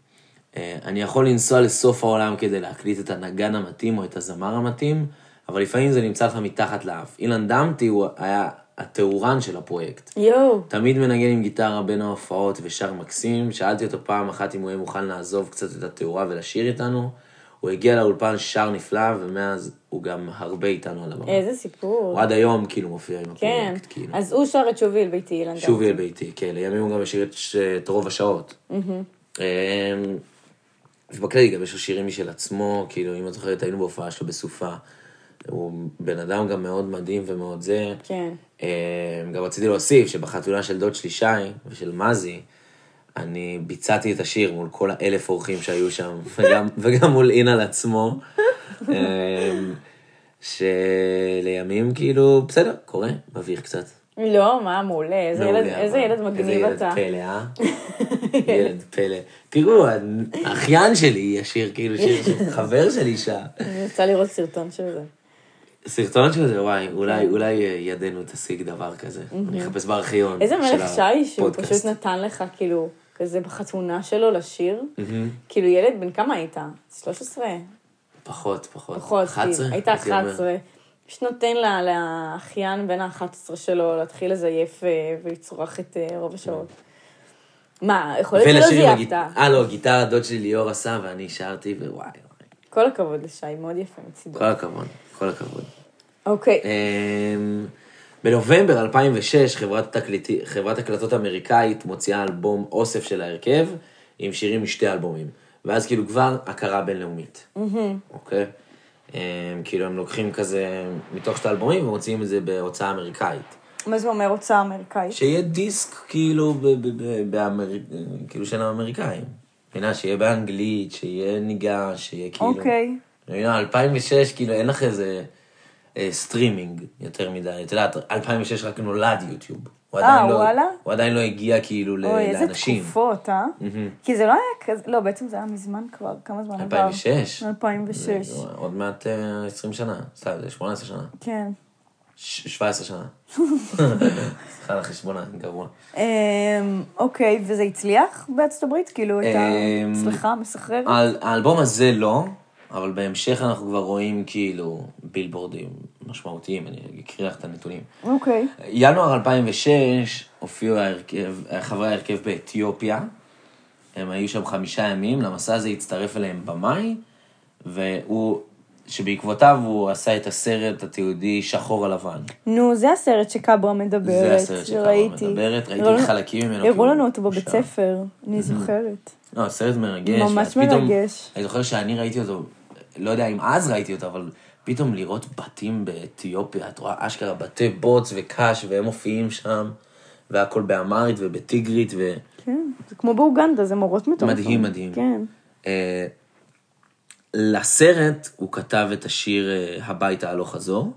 אה, אני יכול לנסוע לסוף העולם כדי להקליט את הנגן המתאים או את הזמר המתאים, אבל לפעמים זה נמצא לך מתחת לאף. אילן דמתי הוא היה התאורן של הפרויקט. יואו. תמיד מנגן עם גיטרה בין ההופעות ושר מקסים. שאלתי אותו פעם אחת אם הוא יהיה מוכן לעזוב קצת את התאורה ולשיר איתנו. הוא הגיע לאולפן, שר נפלא, ומאז הוא גם הרבה איתנו על הבמה. איזה סיפור. הוא עד היום כאילו מופיע עם כן. הפרויקט, כאילו. אז הוא שר את שובי אל ביתי, אילן דמתי. שובי אל ביתי, כן, לימים הוא גם השאיר את, ש- את רוב השעות. אמ, ובכללי גם יש לו שירים משל עצמו, כאילו, אם את זוכרת, היינו בהופעה שלו בסופה. הוא בן אדם גם מאוד מדהים ומאוד זה. כן. אמ, גם רציתי להוסיף שבחתונה של דוד שלי שי ושל מזי, אני ביצעתי את השיר מול כל האלף אורחים שהיו שם, וגם, וגם מול אינל עצמו. אמ, שלימים כאילו, בסדר, קורה, מביך קצת. לא, מה, מעולה. איזה מעולה, ילד- איזה. ילד מגניב אתה. איזה ילד פלא, אה? ילד פלא. תראו, האחיין שלי ישיר כאילו שיר של חבר שלי שר. אני רוצה לראות סרטון של זה. סרטון של זה, וואי, אולי, אולי ידנו תשיג דבר כזה. אני אחפש בארכיון. איזה של מלך שי שהוא הפודקאסט. פשוט נתן לך, כאילו, כזה בחתונה שלו לשיר. כאילו, ילד, בן כמה היית? 13? פחות, פחות. פחות, 11? כאילו. היית הייתי אומר. 11. פשוט נותן לה- לאחיין בן ה-11 שלו להתחיל לזייף אה, ולצרוח את אה, רוב השעות. מה, יכול להיות שלא זייפת. אה, לא, גיטרה דוד שלי ליאור עשה, ואני שרתי, ווואי, וואי. כל הכבוד לשי, מאוד יפה מצידו. כל הכבוד, כל הכבוד. אוקיי. אמ, בנובמבר 2006 חברת, תקליטי, חברת הקלטות אמריקאית מוציאה אלבום אוסף של ההרכב עם שירים משתי אלבומים. ואז כאילו כבר הכרה בינלאומית. אוקיי? אמ, כאילו הם לוקחים כזה מתוך שתי אלבומים ומוציאים את זה בהוצאה אמריקאית. מה זה אומר הוצאה אמריקאית? שיהיה דיסק כאילו. כאילו של האמריקאים. מבינה? שיהיה באנגלית, שיהיה ניגה, שיהיה כאילו... אוקיי. מבינה? 2006, כאילו אין לך איזה אה, סטרימינג יותר מדי. את יודעת, 2006 רק נולד יוטיוב. אה, לא- וואלה? הוא עדיין לא הגיע כאילו ל- אוי, איזה לאנשים. תקופות, אה? כי זה לא היה כזה, לא, בעצם זה היה מזמן כבר, כמה זמן עבר? 2006. 2006. זה עוד מעט אה, 20 שנה, סתם, זה 18 שנה. כן. ש- 17 שנה. סליחה על החשבון הגרוע. אמ, אוקיי, וזה הצליח בארצות הברית? כאילו, את ה... אמ, אצלך מסחררת? האלבום הזה לא, אבל בהמשך אנחנו כבר רואים כאילו בילבורדים משמעותיים, אני אקריא לך את הנתונים. אוקיי. ינואר 2006 הופיעו חברי ההרכב באתיופיה. הם היו שם חמישה ימים, למסע הזה הצטרף אליהם במאי, והוא, שבעקבותיו הוא עשה את הסרט התיעודי שחור על לבן. נו, זה הסרט שקברה מדברת. זה הסרט שראיתי. מדברת, ראיתי לנו- חלקים ממנו, הראו כאילו, לנו אותו בבית. ספר, אני זוכרת. לא, הסרט מרגש. ממש מרגש. אני זוכר שאני ראיתי אותו, לא יודע אם אז ראיתי אותו, אבל פתאום לראות בתים באתיופיה, את רואה אשכרה בתי בוץ וקש, והם מופיעים שם, והכל באמרית ובטיגרית, ו... כן, זה כמו באוגנדה, זה מורות מטורפות. מדהים, מדהים. כן. לסרט הוא כתב את השיר אה, הביתה הלוך חזור,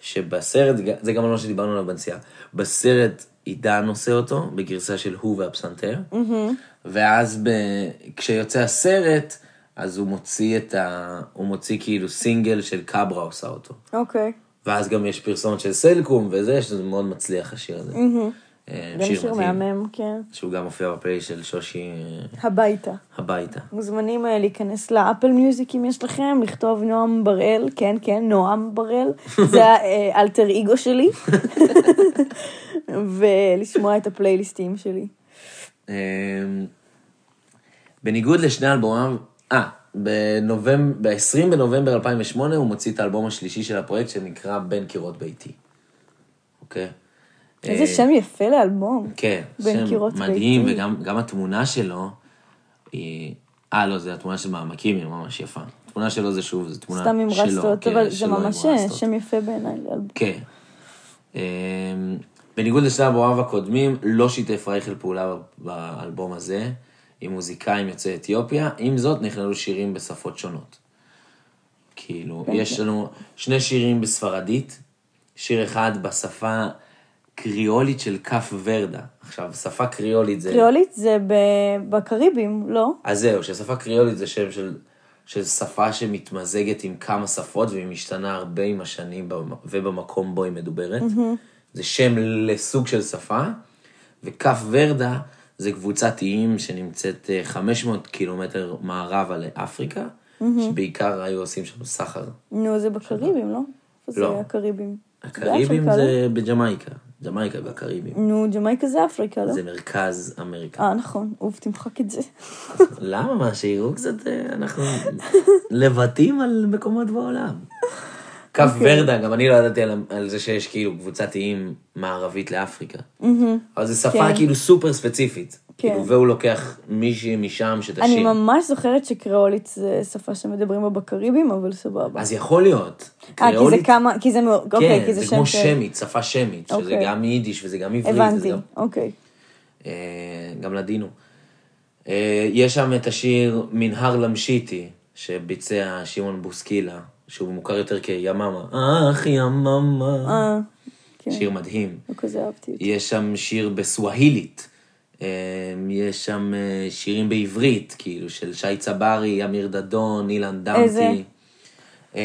שבסרט, זה גם מה שדיברנו עליו בנסיעה, בסרט עידן עושה אותו, בגרסה של הוא והפסנתר, ואז ב... כשיוצא הסרט, אז הוא מוציא את ה... הוא מוציא כאילו סינגל של קברה עושה אותו. אוקיי. ואז גם יש פרסומת של סלקום וזה, שזה מאוד מצליח השיר הזה. אה, גם שיר מדהים, מהמם, כן. שהוא גם מופיע בפליי של שושי אה, הביתה. הביתה. מוזמנים אה, להיכנס לאפל מיוזיק אם יש לכם, לכתוב נועם בראל, כן, כן, נועם בראל, זה האלטר אגו שלי, ולשמוע את הפלייליסטים שלי. אמ, בניגוד לשני אלבומיו, אה, בנובמב... ב-20 בנובמבר 2008 הוא מוציא את האלבום השלישי של הפרויקט שנקרא בין קירות ביתי. אוקיי? איזה אה, שם יפה לאלבום. כן, שם מדהים. וגם גם התמונה שלו היא... אה, לא, זו התמונה של מעמקים, היא ממש יפה. התמונה שלו זה שוב, זו תמונה סתם עם שלו. רסטות, כן, אבל זה שלו ממש רסטות. שם יפה בעיניי לאלבום. כן. אמ, בניגוד לשני אלבומיו הקודמים, לא שיתף רייכל פעולה באלבום הזה עם מוזיקאים יוצאי אתיופיה, עם זאת נכללו שירים בשפות שונות. כאילו, יש לנו שני שירים בספרדית, שיר אחד בשפה קריאולית של כף ורדה. עכשיו, שפה קריאולית זה... קריאולית זה ב- בקריבים, לא? אז זהו, ששפה קריאולית זה שם של, של שפה שמתמזגת עם כמה שפות והיא משתנה הרבה עם השנים במ- ובמקום בו היא מדוברת. זה שם לסוג של שפה, וכף ורדה זה קבוצת איים שנמצאת אה, 500 קילומטר מערבה לאפריקה, שבעיקר היו עושים שם סחר. נו, זה בקריבים, לא? לא. זה הקריבים? הקריבים זה בג'מייקה, ג'מייקה והקריבים. נו, ג'מייקה זה אפריקה, לא? זה מרכז אמריקה. אה, נכון. אוף, תמחק את זה. למה? מה, שיראו קצת, אה, אנחנו לבטים על מקומות בעולם. כף אוקיי. ורדה, גם אני לא ידעתי על, על זה שיש כאילו קבוצת איים מערבית לאפריקה. אבל זו שפה כן. כאילו סופר ספציפית. כן. כאילו, והוא לוקח מישהי משם שתשאיר. אני ממש זוכרת שקריאולית זה שפה שמדברים בה בקריבים, אבל סבבה. אז יכול להיות. אה, כי זה כמה, כי זה אוקיי, כן, כי זה, זה שם כמו ש- שמית, שפה שמית, שזה אוקיי. גם יידיש וזה גם עברית. הבנתי, גם... אוקיי. אה, גם לדינו. אה, יש שם את השיר מנהר למשיטי, שביצע שמעון בוסקילה, שהוא מוכר יותר כיממה. אך יממה. אה, כן, שיר מדהים. לא כזה אהבתי זה. יש שם שיר בסווהילית. אה, יש שם אה, שירים בעברית, כאילו, של שי צברי, אמיר דדון, אילן דמתי. איזה? אה,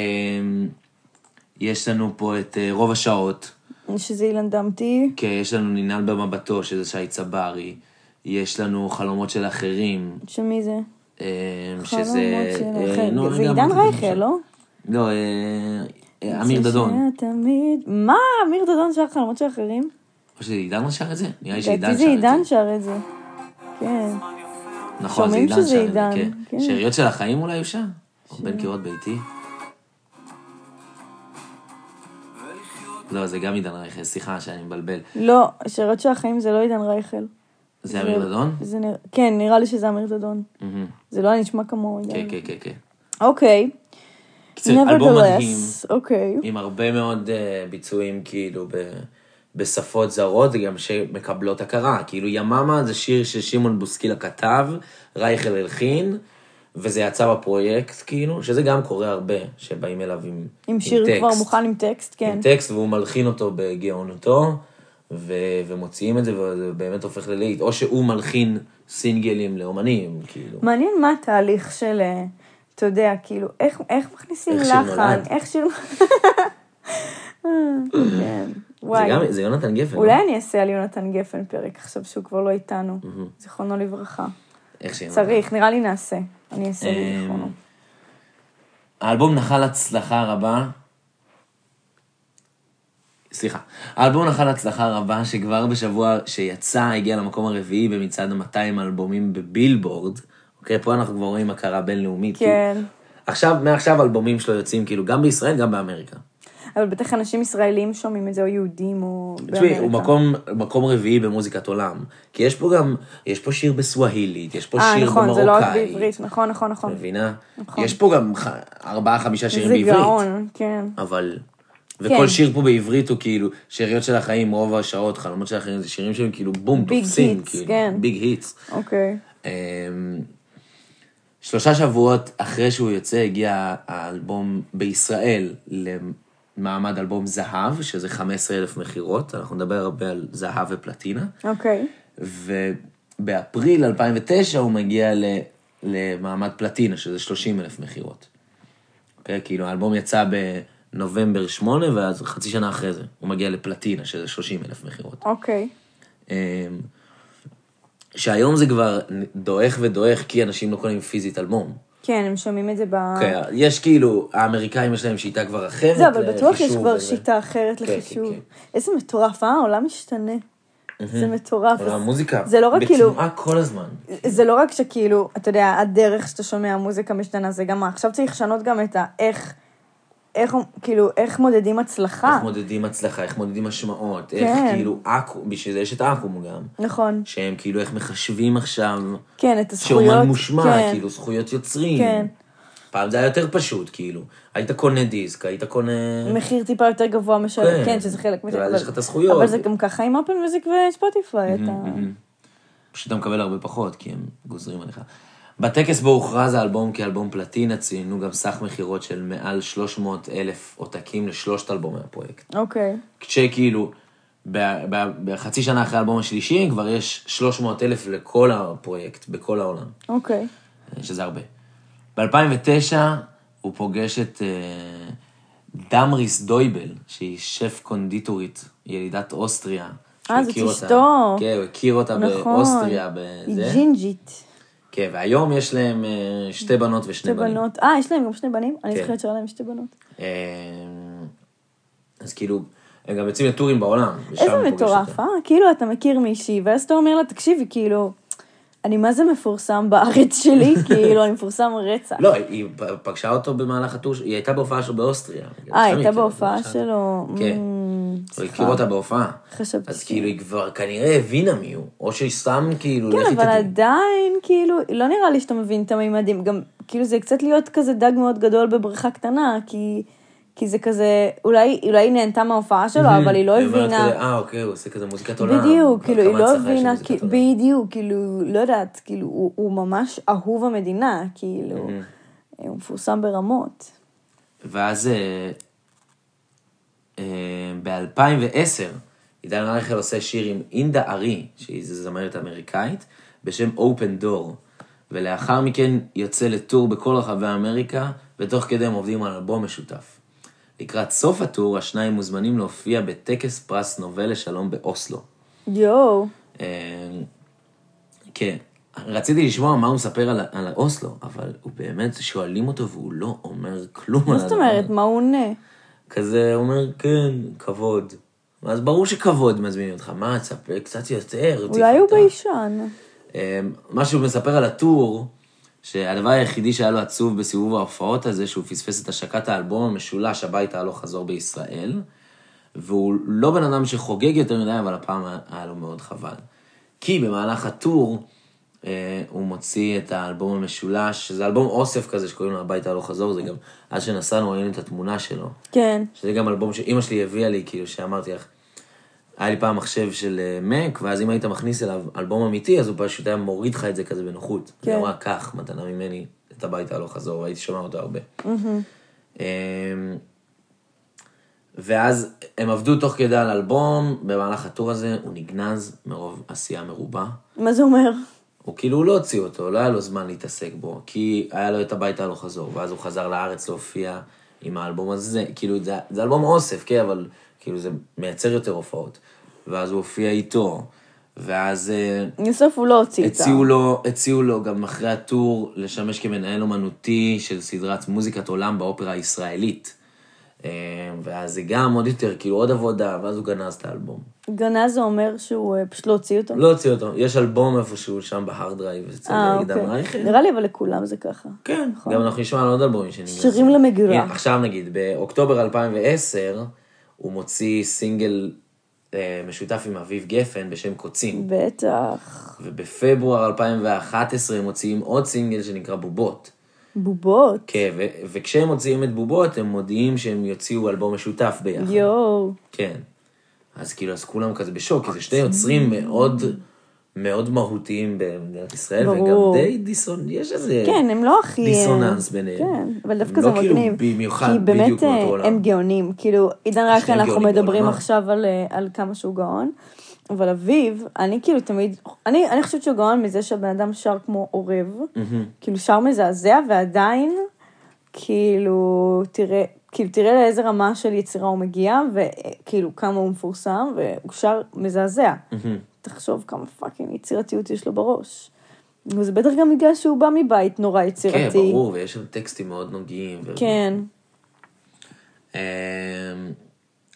יש לנו פה את אה, רוב השעות. שזה אילן דמתי. כן, יש לנו ננעל במבטו, שזה שי צברי. יש לנו חלומות של אחרים, שמי זה? אה, חלומות. של אה, אחר. נו, זה עידן רייכל. לא? לא, אה, אה, אמיר דדון. מה? אמיר דדון שר חלומות של אחרים? או שזה עידן שר את זה? נראה לי שעידן לדעתי שר זה את זה. עידן שר את זה. כן. נכון, זה עידן שר את זה, כן. כן. שאריות של החיים אולי הוא שר? או בין קירות ביתי? לא, זה גם עידן רייכל, סליחה שאני מבלבל. לא, שירות של החיים זה לא עידן רייכל. זה אמיר דדון? כן, נראה לי שזה אמיר דדון. זה לא נשמע כמו עידן. כן, כן, כן, כן. אוקיי. קיצור, אלבום מדהים. אוקיי. עם הרבה מאוד אה, ביצועים כאילו ב, בשפות זרות, גם שמקבלות הכרה. כאילו יממה זה שיר ששמעון בוסקילה כתב, רייכל הלחין, וזה יצא בפרויקט, כאילו, שזה גם קורה הרבה, שבאים אליו עם, עם שיר טקסט. כבר מוכן עם טקסט, כן. עם טקסט, והוא מלחין אותו בגאונותו, ו, ומוציאים את זה, וזה באמת הופך ללהיט. או שהוא מלחין סינגלים לאומנים, כאילו. מעניין מה התהליך של, אה, אתה יודע, כאילו, איך, איך מכניסים איך לחן. איך שיר... אה, כן. זה וואי. גם, זה יונתן גפן. לא? אולי אני אעשה על יונתן גפן פרק עכשיו שהוא כבר לא איתנו. זיכרונו לברכה. איך שיונתן. צריך, נראה לי נעשה. אני אעשה לי אמ, זיכרונו. האלבום נחל הצלחה רבה. סליחה. האלבום נחל הצלחה רבה, שכבר בשבוע שיצא הגיע למקום הרביעי במצעד ה-200 אלבומים בבילבורד. אוקיי, פה אנחנו כבר רואים הכרה בינלאומית. כן. כאילו, עכשיו, מעכשיו אלבומים שלו יוצאים כאילו גם בישראל, גם באמריקה. אבל בטח אנשים ישראלים שומעים את זה, או יהודים, או תשמעי. הוא מקום, מקום רביעי במוזיקת עולם. כי יש פה גם, יש פה שיר בסווהילית, יש פה אה, שיר נכון, זה לא רק במרוקאית. בעברית, נכון, נכון, נכון. מבינה? נכון. יש פה גם ארבעה, חמישה שירים זה בעברית. גאון, כן. אבל... כן. וכל שיר פה בעברית הוא כאילו, שאריות של החיים, רוב השעות, חלומות של החיים, זה שירים שהם כאילו בום, ביג תופסים, היטס, כאילו, כן. ביג היטס. אוקיי. אמ, שלושה שבועות אחרי שהוא יוצא, הגיע האלבום בישראל למעמד אלבום זהב, שזה 15 אלף מכירות, אנחנו נדבר הרבה על זהב ופלטינה, אוקיי. ובאפריל 2009 הוא מגיע ל, למעמד פלטינה, שזה 30 אלף מכירות. אוקיי? כאילו, האלבום יצא בנובמבר 8, ואז חצי שנה אחרי זה, הוא מגיע לפלטינה, שזה 30 אלף מכירות. אוקיי. אמ, שהיום זה כבר דועך ודועך, כי אנשים לא קונים פיזית אלבום. כן, הם שומעים את זה ב... כן, יש כאילו, האמריקאים יש להם שיטה כבר אחרת. זה, אבל בטוח יש לחישוב כבר וזה. שיטה אחרת כן, לחישוב. כן, כן. איזה מטורף, אה? העולם משתנה. זה מטורף. אבל המוזיקה, זה לא רק כאילו... בתנועה כל הזמן. זה לא רק שכאילו, אתה יודע, הדרך שאתה שומע מוזיקה משתנה, זה גם מה, עכשיו צריך לשנות גם את ה... איך, כאילו, איך מודדים הצלחה. איך מודדים הצלחה, איך מודדים השמעות, כן. איך כאילו אקו"ם, בשביל זה יש את אקו"ם גם. נכון. שהם כאילו איך מחשבים עכשיו, כן, את הזכויות. שאומן מושמע, כן. כאילו זכויות יוצרים. כן. פעם זה היה יותר פשוט, כאילו. היית קונה דיסק, היית קונה... מחיר טיפה יותר גבוה משל... כן. כן, שזה חלק מזה. אבל- יש לך את הזכויות. אבל זה גם ככה עם אפל מיוזיק וספוטיפיי. אתה... פשוט אתה מקבל הרבה פחות, כי הם גוזרים עליך. בטקס בו הוכרז האלבום כאלבום פלטינה, ציינו גם סך מכירות של מעל 300 אלף עותקים לשלושת אלבומי הפרויקט. אוקיי. כשכאילו, ב- ב- בחצי שנה אחרי האלבום השלישי, כבר יש 300 אלף לכל הפרויקט, בכל העולם, אוקיי. שזה הרבה. ב-2009 הוא פוגש את אה, דמריס דויבל, שהיא שף קונדיטורית, ילידת אוסטריה. אה, זאת אשתו. כן, הוא הכיר אותה נכון. באוסטריה, היא בזה. ג'ינג'ית. כן, והיום יש להם אה, שתי בנות ושני שתי בנים. בנות. אה, יש להם גם שני בנים? אני כן. זוכרת שהיה להם שתי בנות. אה, אז כאילו, הם גם יוצאים לטורים בעולם. איזה מטורף. אה? כאילו, אתה מכיר מישהי, ואז אתה אומר לה, תקשיבי, כאילו, אני מה זה מפורסם בארץ שלי? כאילו, אני מפורסם רצח. לא, היא פגשה אותו במהלך הטור, היא הייתה בהופעה שלו באוסטריה. אה, הייתה הכירו, בהופעה. שלו. כן. הוא. הכיר אותה בהופעה. חשבתי אז כאילו, היא כבר כנראה הבינה מי הוא, או שהיא סתם כאילו, כן, אבל. עדיין, כאילו, לא נראה לי שאתה מבין את הממדים. גם, כאילו, זה קצת להיות כזה דג מאוד גדול בבריכה קטנה, כי... כי זה כזה, אולי, אולי היא נהנתה מההופעה שלו, אבל היא לא הבינה. אה, אוקיי, הוא עושה כזה מוזיקת עולם. בדיוק, כאילו, היא לא הבינה, כי-. בדיוק, כאילו, לא יודעת, כאילו, הוא הוא ממש אהוב המדינה, כאילו, הוא מפורסם ברמות. ואז ב-2010, עידן רייכל עושה שיר עם אינדה ארי, שהיא זמרת אמריקאית, בשם Open Door, ולאחר מכן יוצא לטור בכל רחבי אמריקה, ותוך כדי הם עובדים על אלבום משותף. לקראת סוף הטור, השניים מוזמנים להופיע בטקס פרס נובל לשלום באוסלו. יואו, אה, כן, רציתי לשמוע מה הוא מספר על, על אוסלו, אבל הוא באמת, שואלים אותו והוא לא אומר כלום על מה זאת הדבר אומרת. מה הוא עונה? כזה אומר, כן, כבוד. אז ברור שכבוד מזמינים אותך, מה, תספר קצת יותר, אולי הוא. ביישן. אה, מה שהוא מספר על הטור, שהדבר היחידי שהיה לו עצוב בסיבוב ההופעות הזה, שהוא פספס את השקת האלבום המשולש הביתה הלוך חזור בישראל, והוא לא בן אדם שחוגג יותר מדי, אבל הפעם היה- לו מאוד חבל. כי במהלך הטור, הוא מוציא את האלבום המשולש, שזה אלבום אוסף כזה שקוראים לו הביתה הלוך חזור, זה גם, אז שנסענו ראינו את התמונה שלו. כן, שזה גם אלבום שאימא שלי הביאה לי, כאילו, שאמרתי לך, היה לי פעם מחשב של אה, מק, ואז אם היית מכניס אליו אלבום אמיתי, אז הוא פשוט היה מוריד לך את זה כזה בנוחות. כן. היא אמרה, קח, מתנה ממני, את הביתה הלוך חזור, והייתי שומע אותו הרבה. אמ, ואז הם עבדו תוך כדי על אלבום, במהלך הטור הזה הוא נגנז מרוב עשייה מרובה. מה זה אומר? הוא כאילו לא הוציא אותו, לא היה לו זמן להתעסק בו, כי היה לו את הביתה הלוך חזור, ואז הוא חזר לארץ להופיע עם האלבום הזה, כאילו, זה, זה אלבום אוסף, כן, אבל כאילו זה מייצר יותר הופעות. ואז הוא הופיע איתו, ואז אה, בסוף הוא לא הוציא את ה... הציעו לו, הציעו לו גם אחרי ה tour לשמש כמנהל אומנותי של סדרת מוזיקת עולם באופרה הישראלית. אה, ואז זה גם עוד יותר, כאילו עוד עבודה, ואז הוא גנז את האלבום. גנז זה אומר שהוא אה, פשוט לא הוציא אותו? לא הוציא אותו, יש אלבום איפשהו שם ב hard drive אצל אה, עידן אוקיי. רייכל. נראה לי אבל לכולם זה ככה. כן, נכון. גם אנחנו נשמע על עוד אלבומים שנגנזו. שירים למגירה. עכשיו נגיד, באוקטובר 2010, הוא מוציא סינגל אה, משותף עם אביב גפן בשם קוצים. בטח. ובפברואר 2011 הם מוציאים עוד סינגל שנקרא בובות. בובות. כן, ו- וכשהם מוציאים את בובות, הם מודיעים שהם יוציאו אלבום משותף ביחד. יואו. כן. אז כאילו, אז כולם כזה בשוק, כי זה שני יוצרים מאוד, מאוד מהותיים במדינת ישראל, ברור. וגם די דיסון, יש איזה כן, הם לא הכי... דיסוננס ביניהם. כן, אבל דווקא זה לא כאילו מגניב. במיוחד כי באמת בדיוק מאותו אה, עולם. הם גאונים. כאילו, עידן רייכל, אנחנו מדברים בעולמם. עכשיו על, אה, על כמה שהוא גאון, אבל אביב, אני כאילו תמיד, אני, אני חושבת שהוא גאון מזה שהבן אדם שר כמו עורב, כאילו שר מזעזע, ועדיין, כאילו, תראה, כאילו, תראה לאיזה רמה של יצירה הוא מגיע, וכאילו, כמה הוא מפורסם, והוא שר מזעזע. תחשוב כמה fucking יצירתיות יש לו בראש. וזה בטח גם בגלל שהוא בא מבית נורא יצירתי. כן, ברור, ויש שם טקסטים מאוד נוגעים. ו- כן. אמ,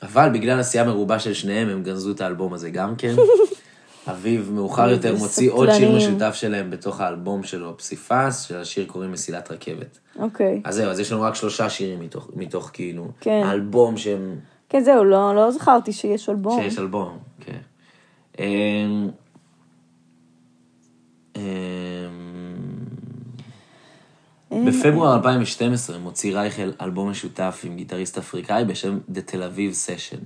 אבל בגלל עשייה מרובה של שניהם, הם גנזו את האלבום הזה גם כן. אביב מאוחר יותר מוציא עוד שיר. משותף שלהם בתוך האלבום שלו, פסיפס, שלשיר קוראים מסילת רכבת. אוקיי. אז זהו, אז יש לנו רק שלושה שירים מתוך, מתוך כאילו, כן. האלבום שהם, כן, זהו, לא, לא זכרתי שיש אלבום. שיש אלבום, כן. אמ, אמ, בפברואר 2012 מוציא רייכל אלבום משותף עם גיטריסט אפריקאי בשם The Tel Aviv Session,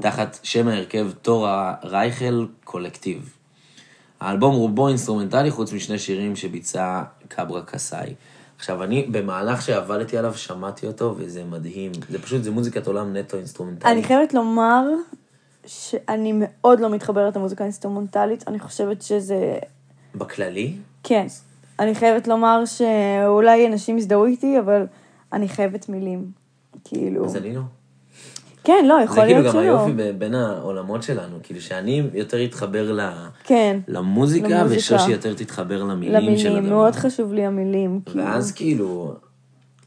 תחת שם ההרכב Touré-Raichel Collective. האלבום רובו אינסטרומנטלי חוץ משני שירים שביצע קברה קסאי. עכשיו, אני, במהלך שעבדתי עליו, שמעתי אותו, וזה מדהים. זה פשוט, זה מוזיקת עולם נטו אינסטרומנטלי. אני חייבת לומר שאני מאוד לא מתחברת למוזיקה אינסטרומנטלית, אני חושבת שזה... בכללי, כן. אני חייבת לומר שאולי אנשים יזדהו איתי, אבל אני חייבת מילים. כאילו... אז לא. כן, לא, יכול זה כאילו להיות גם שלא. היופי בין העולמות שלנו, כאילו שאני יותר אתחבר ל... כן. למוזיקה, למוזיקה. ושושי יותר תתחבר למילים של למילים, הדבר. מאוד חשוב לי המילים. כאילו. ואז כאילו,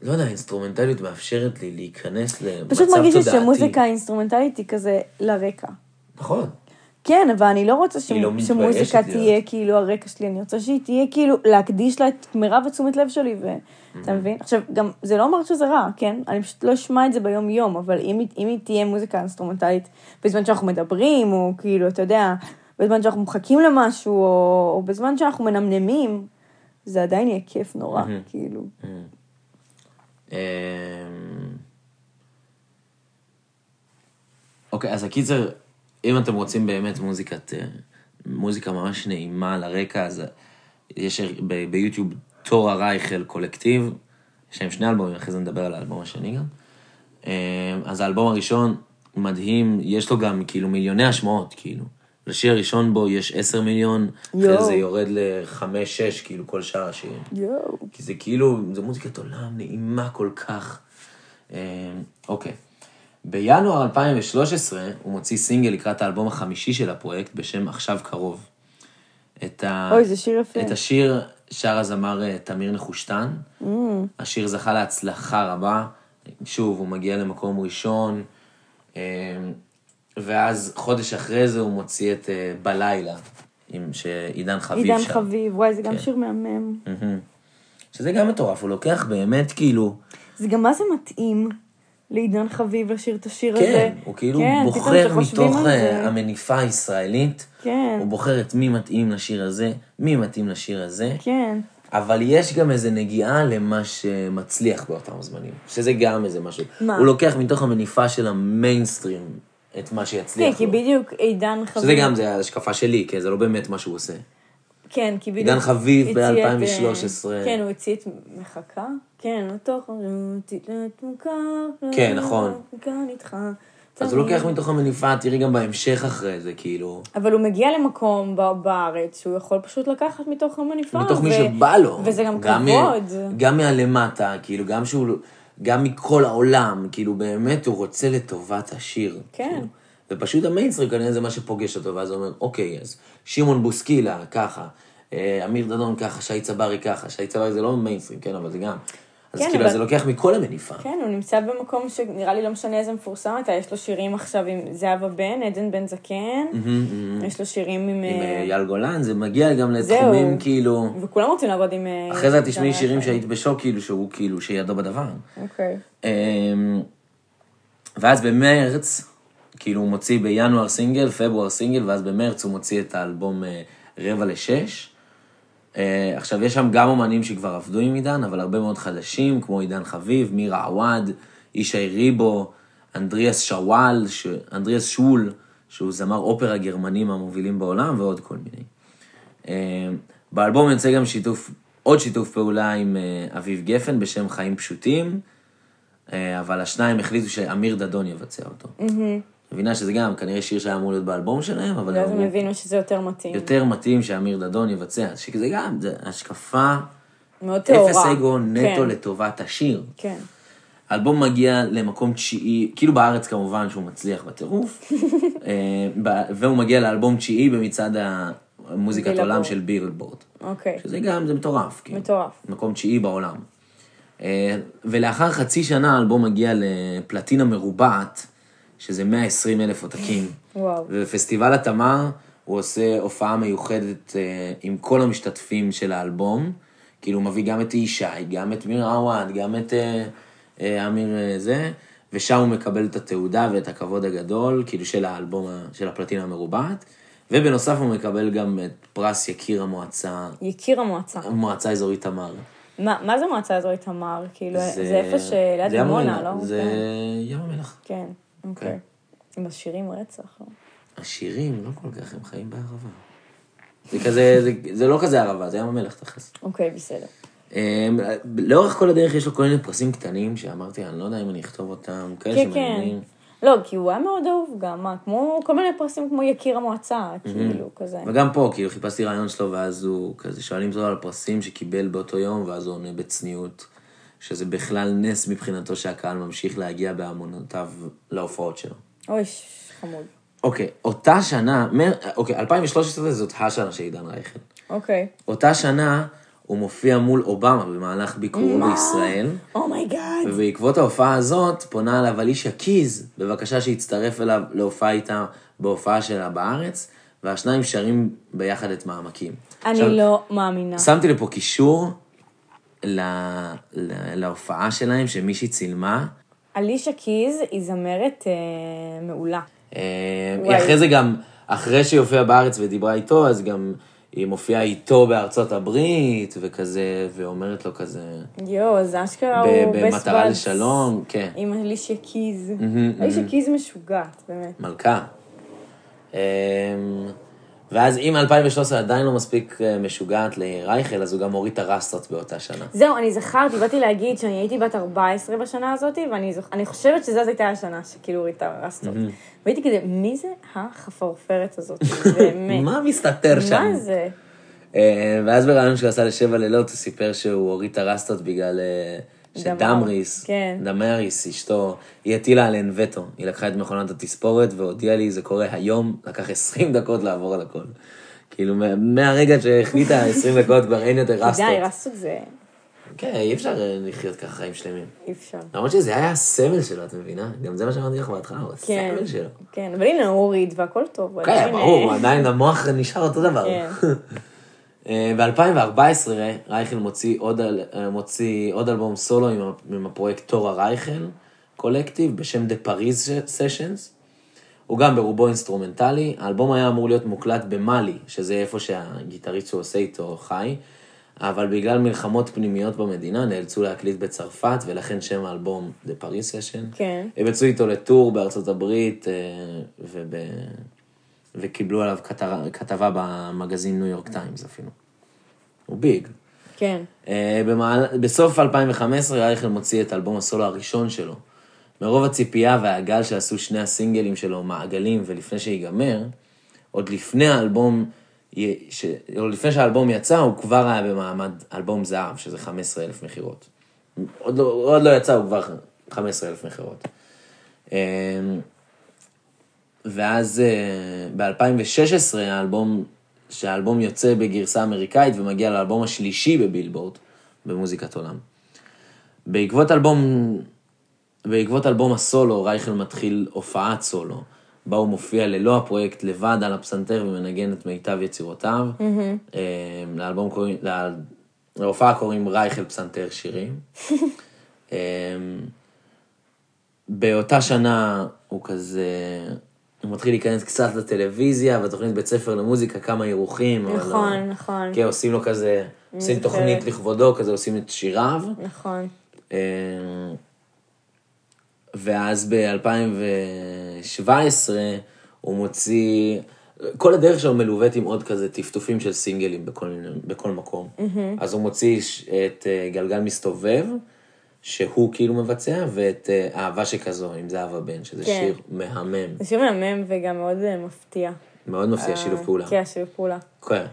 לא יודע, האינסטרומנטליות מאפשרת לי להיכנס למצב תודעתי. פשוט מרגיש לי שמוזיקה אינסטרומנטלית היא כזה לרקע. נכון. כן, אבל אני לא רוצה היא לא שמוזיקה. תהיה כאילו הרקע שלי, אני רוצה שהיא תהיה כאילו, להקדיש לה את מירב התשומת לב שלי, ואתה מבין? עכשיו, גם, זה לא אומר שזה רע, כן? אני פשוט לא אשמע את זה ביום-יום, אבל אם, אם היא תהיה מוזיקה אינסטרומנטלית בזמן שאנחנו מדברים, או כאילו, אתה יודע, בזמן שאנחנו מחכים למשהו, או, או בזמן שאנחנו מנמנמים, זה עדיין יהיה כיף נורא, כאילו. אמ, אוקיי, אז הקיצר, אם אתם רוצים באמת מוזיקת, אה, מוזיקה ממש נעימה לרקע, אז יש ב- ביוטיוב תורה רייכל קולקטיב, יש להם שני אלבומים, אחרי זה נדבר על האלבום השני גם. אמ, אז האלבום הראשון מדהים, יש לו גם כאילו מיליוני השמעות, כאילו. לשיר הראשון בו יש עשר מיליון, אחרי יואו. זה יורד לחמש, שש, כאילו כל שאר השירים. יואו. כי זה כאילו, זו מוזיקת עולם נעימה כל כך. אה, אוקיי. בינואר 2013 הוא מוציא סינגל לקראת האלבום החמישי של הפרויקט בשם עכשיו קרוב. את ה... אוי, זה שיר יפה. את השיר שר הזמר אה, תמיר נחושתן. Mm. השיר זכה להצלחה רבה. שוב, הוא מגיע למקום ראשון. אה, ואז חודש אחרי זה הוא מוציא את אה, בלילה, עם שעידן חביב עידן שר. חביב, וואי, זה גם כן. שיר. מהמם. שזה גם מטורף, הוא לוקח באמת כאילו, זה גם מה זה מתאים לעידן חביב לשיר את השיר הזה. כן, הוא כאילו כן, בוחר מתוך אה, זה. המניפה הישראלית, כן, הוא בוחר את מי מתאים לשיר הזה, מי מתאים לשיר הזה, כן. אבל יש גם איזה נגיעה למה שמצליח באותם זמנים, שזה גם איזה משהו. מה? הוא לוקח מתוך המניפה של המיינסטרים את מה כן, שיצליח כי לו. בדיוק עידן חביב... שזה גם, זה ההשקפה שלי, כי זה לא באמת מה שהוא עושה. כן, כי בדיוק... עידן חביב אה, ב-2013. כן, הוא הציע את מחכה? כן, לתוך... כן, נכון. כאן איתך. אז הוא לוקח מתוך המניפה, תראי גם בהמשך אחרי זה, כאילו. אבל הוא מגיע למקום בארץ שהוא יכול פשוט לקחת מתוך המניפה. מתוך מי שבא לו. וזה גם כבוד. גם מהלמטה, כאילו, גם שהוא... גם מכל העולם, כאילו באמת הוא רוצה לטובת השיר. כן. כאילו. ופשוט המיינסטרים כנראה זה מה שפוגש אותו, ואז הוא אומר, אוקיי, אז שמעון בוסקילה ככה, אה, אמיר דדון ככה, שי צברי ככה, שי צברי זה לא מיינסטרים, כן, אבל זה גם. אז כן, כאילו, אבל- זה לוקח מכל המניפה. כן, הוא נמצא במקום שנראה לי לא משנה איזה מפורסם אתה, יש לו שירים עכשיו עם זהבה בן, עדן בן זקן, יש לו שירים עם... עם אה, אה, אייל גולן, זה מגיע גם. לתחומים כאילו... וכולם רוצים לעבוד עם... אה, אחרי זה תשמעי שירים. שהיית בשוק, כאילו, שהוא כאילו, שידו בדבר. אוקיי. אמ, ואז במרץ, כאילו הוא מוציא בינואר סינגל, פברואר סינגל, ואז במרץ הוא מוציא את האלבום אה, רבע לשש. אה, עכשיו, יש שם גם אומנים שכבר עבדו עם עידן, אבל הרבה מאוד חדשים, כמו עידן חביב, מירה עווד, ישי ריבו, אנדריאס שוואל, ש... אנדריאס שול, שהוא זמר אופרה גרמני מהמובילים בעולם, ועוד כל מיני. אה, באלבום יוצא גם שיתוף, עוד שיתוף פעולה עם אביב גפן בשם חיים פשוטים, אבל השניים החליטו שאמיר דדון יבצע אותו. מבינה שזה גם כנראה שיר שהיה אמור להיות באלבום שלהם, אבל ואז הם אמרו, הבינו שזה יותר מתאים. יותר מתאים שאמיר דדון יבצע. שזה גם, זה השקפה, מאוד טהורה. אפס אגו נטו כן, לטובת השיר. כן. האלבום מגיע למקום תשיעי, כאילו בארץ כמובן שהוא מצליח בטירוף, אה, והוא מגיע לאלבום תשיעי במצעד המוזיקת. עולם של בילבורד. אוקיי. שזה גם, זה מטורף. כאילו. מטורף. מקום תשיעי בעולם. אה, ולאחר חצי שנה האלבום מגיע לפלטינה מרובעת, שזה 120 אלף עותקים. וואו. ובפסטיבל התמר הוא עושה הופעה מיוחדת אה, עם כל המשתתפים של האלבום. כאילו הוא מביא גם את ישי, גם את מיר עווד, גם את אה, אה, אמיר אה, זה, ושם הוא מקבל את התעודה ואת הכבוד הגדול, כאילו של האלבום, של הפלטינה המרובעת. ובנוסף הוא מקבל גם את פרס יקיר המועצה, יקיר המועצה. מועצה אזורית תמר. מה מה זה מועצה אזורית תמר? כאילו, זה איפה שליד זה ים דימונה, המלח, לא? זה כן. ים המלח. כן, אוקיי. עם השירים רצח. לא? השירים, לא כל כך, הם חיים בערבה. זה כזה, זה, זה לא כזה ערבה, זה ים המלח תכלס. אוקיי, בסדר. אמ, לאורך כל הדרך יש לו כל מיני פרסים קטנים שאמרתי, אני לא יודע אם אני אכתוב אותם, כאלה כן, כן. שמעניינים. לא, כי הוא היה מאוד אהוב גם, מה, כמו כל מיני פרסים כמו יקיר המועצה, כאילו, כזה. וגם פה, כאילו, חיפשתי רעיון שלו, ואז הוא כזה, שואלים אותו על פרסים שקיבל באותו יום, ואז הוא עונה בצניעות, שזה בכלל נס מבחינתו שהקהל ממשיך להגיע בהמונותיו להופעות שלו. אוי, חמוד. אוקיי, אותה שנה, מ- אוקיי, 2013 זאת השנה של עידן רייכל. אוקיי. אותה שנה הוא מופיע מול אובמה במהלך ביקורו מה? בישראל, oh my God. ובעקבות ההופעה הזאת פונה אליו אלישיה קיז, בבקשה שיצטרף אליו להופעה איתה בהופעה שלה בארץ, והשניים שרים ביחד את מעמקים. עכשיו, אני לא מאמינה. שמתי לפה קישור ל... ל... להופעה שלהם, שמישהי צילמה. אלישה קיז היא זמרת אה, מעולה. אה, וואי. היא אחרי זה גם, אחרי שהיא הופיעה בארץ ודיברה איתו, אז גם היא מופיעה איתו בארצות הברית, וכזה, ואומרת לו כזה, יואו, זה אשכרה הוא best במטרה לשלום, כן, עם אלישה קיז. אלישה קיז משוגעת, באמת. מלכה. אמ, ואז אם 2013 עדיין לא מספיק אה, משוגעת לרייכל, אז הוא גם הוריד את הרסטות באותה שנה. זהו, אני זכרתי, באתי להגיד שאני הייתי בת 14 בשנה הזאת, ואני זוכ... חושבת שזאת הייתה השנה שכאילו הורידה רסטות. והייתי כזה, מי זה החפרפרת הזאת? באמת. מה מסתתר שם? מה זה? אה, ואז ברעיון שהוא עשה לשבע לילות, הוא סיפר שהוא הוריד את הרסטות בגלל אה. שדמריס, כן. דמריס, אשתו, היא הטילה עליהן וטו. היא לקחה את מכונת התספורת והודיעה לי, זה קורה היום, לקח 20 דקות לעבור על הכל. כאילו, מה- מהרגע שהחליטה 20 דקות כבר אין יותר רסטות. די, רסטות זה... כן, אי אפשר אה, לחיות ככה חיים שלמים. אי אפשר. למרות שזה היה הסמל שלו, את מבינה? גם זה מה שאמרתי לך בהתחלה, הוא כן, הסמל שלו. כן, אבל הנה הוא הוריד והכל טוב. כן, ברור, אה, עדיין המוח נשאר אותו דבר. כן. ב-2014 רייכל מוציא עוד, אה, מוציא עוד אלבום סולו עם, עם הפרויקט Touré-Raichel Collective בשם The Paris Sessions. הוא גם ברובו אינסטרומנטלי. האלבום היה אמור להיות מוקלט במאלי, שזה איפה שהגיטריסט שהוא עושה איתו חי, אבל בגלל מלחמות פנימיות במדינה נאלצו להקליט בצרפת, ולכן שם האלבום The Paris Session. כן. הם יצאו איתו ל tour בארצות הברית, אה, וב... וקיבלו עליו כתרה, כתבה במגזין ניו יורק טיימס אפילו. הוא ביג. כן. אה, במעל... בסוף 2015 רייכל מוציא את אלבום הסולו הראשון שלו. מרוב הציפייה והגל שעשו שני הסינגלים שלו, מעגלים, ולפני שיגמר, עוד לפני האלבום, ש... עוד לפני שהאלבום יצא, הוא כבר היה במעמד אלבום זהב, שזה 15 אלף מכירות. עוד לא, עוד לא יצא, הוא כבר 15,000 מכירות. אה, ואז ב-2016 האלבום, שהאלבום יוצא בגרסה אמריקאית ומגיע לאלבום השלישי בבילבורד, במוזיקת עולם. בעקבות אלבום, בעקבות אלבום הסולו, רייכל מתחיל הופעת סולו, בה הוא מופיע ללא הפרויקט לבד על הפסנתר ומנגן את מיטב יצירותיו. Mm-hmm. לאלבום קוראים, להופעה קוראים רייכל פסנתר שירים. אמ, באותה שנה הוא כזה, הוא מתחיל להיכנס קצת לטלוויזיה, בתוכנית בית ספר למוזיקה, כמה אירוחים. נכון, לא... נכון. כן, עושים לו כזה, עושים תוכנית לכבודו, כזה עושים את שיריו. נכון. אמ, ואז ב-2017 הוא מוציא, כל הדרך שלו מלווית עם עוד כזה טפטופים של סינגלים בכל, בכל מקום. Mm-hmm. אז הוא מוציא את אה, גלגל מסתובב, שהוא כאילו מבצע, ואת אה, אהבה שכזו, עם זהבה בן, שזה כן. שיר מהמם. זה שיר מהמם וגם מאוד אה, מפתיע. מאוד מפתיע, שילוב פעולה. כן, שילוב פעולה. כן.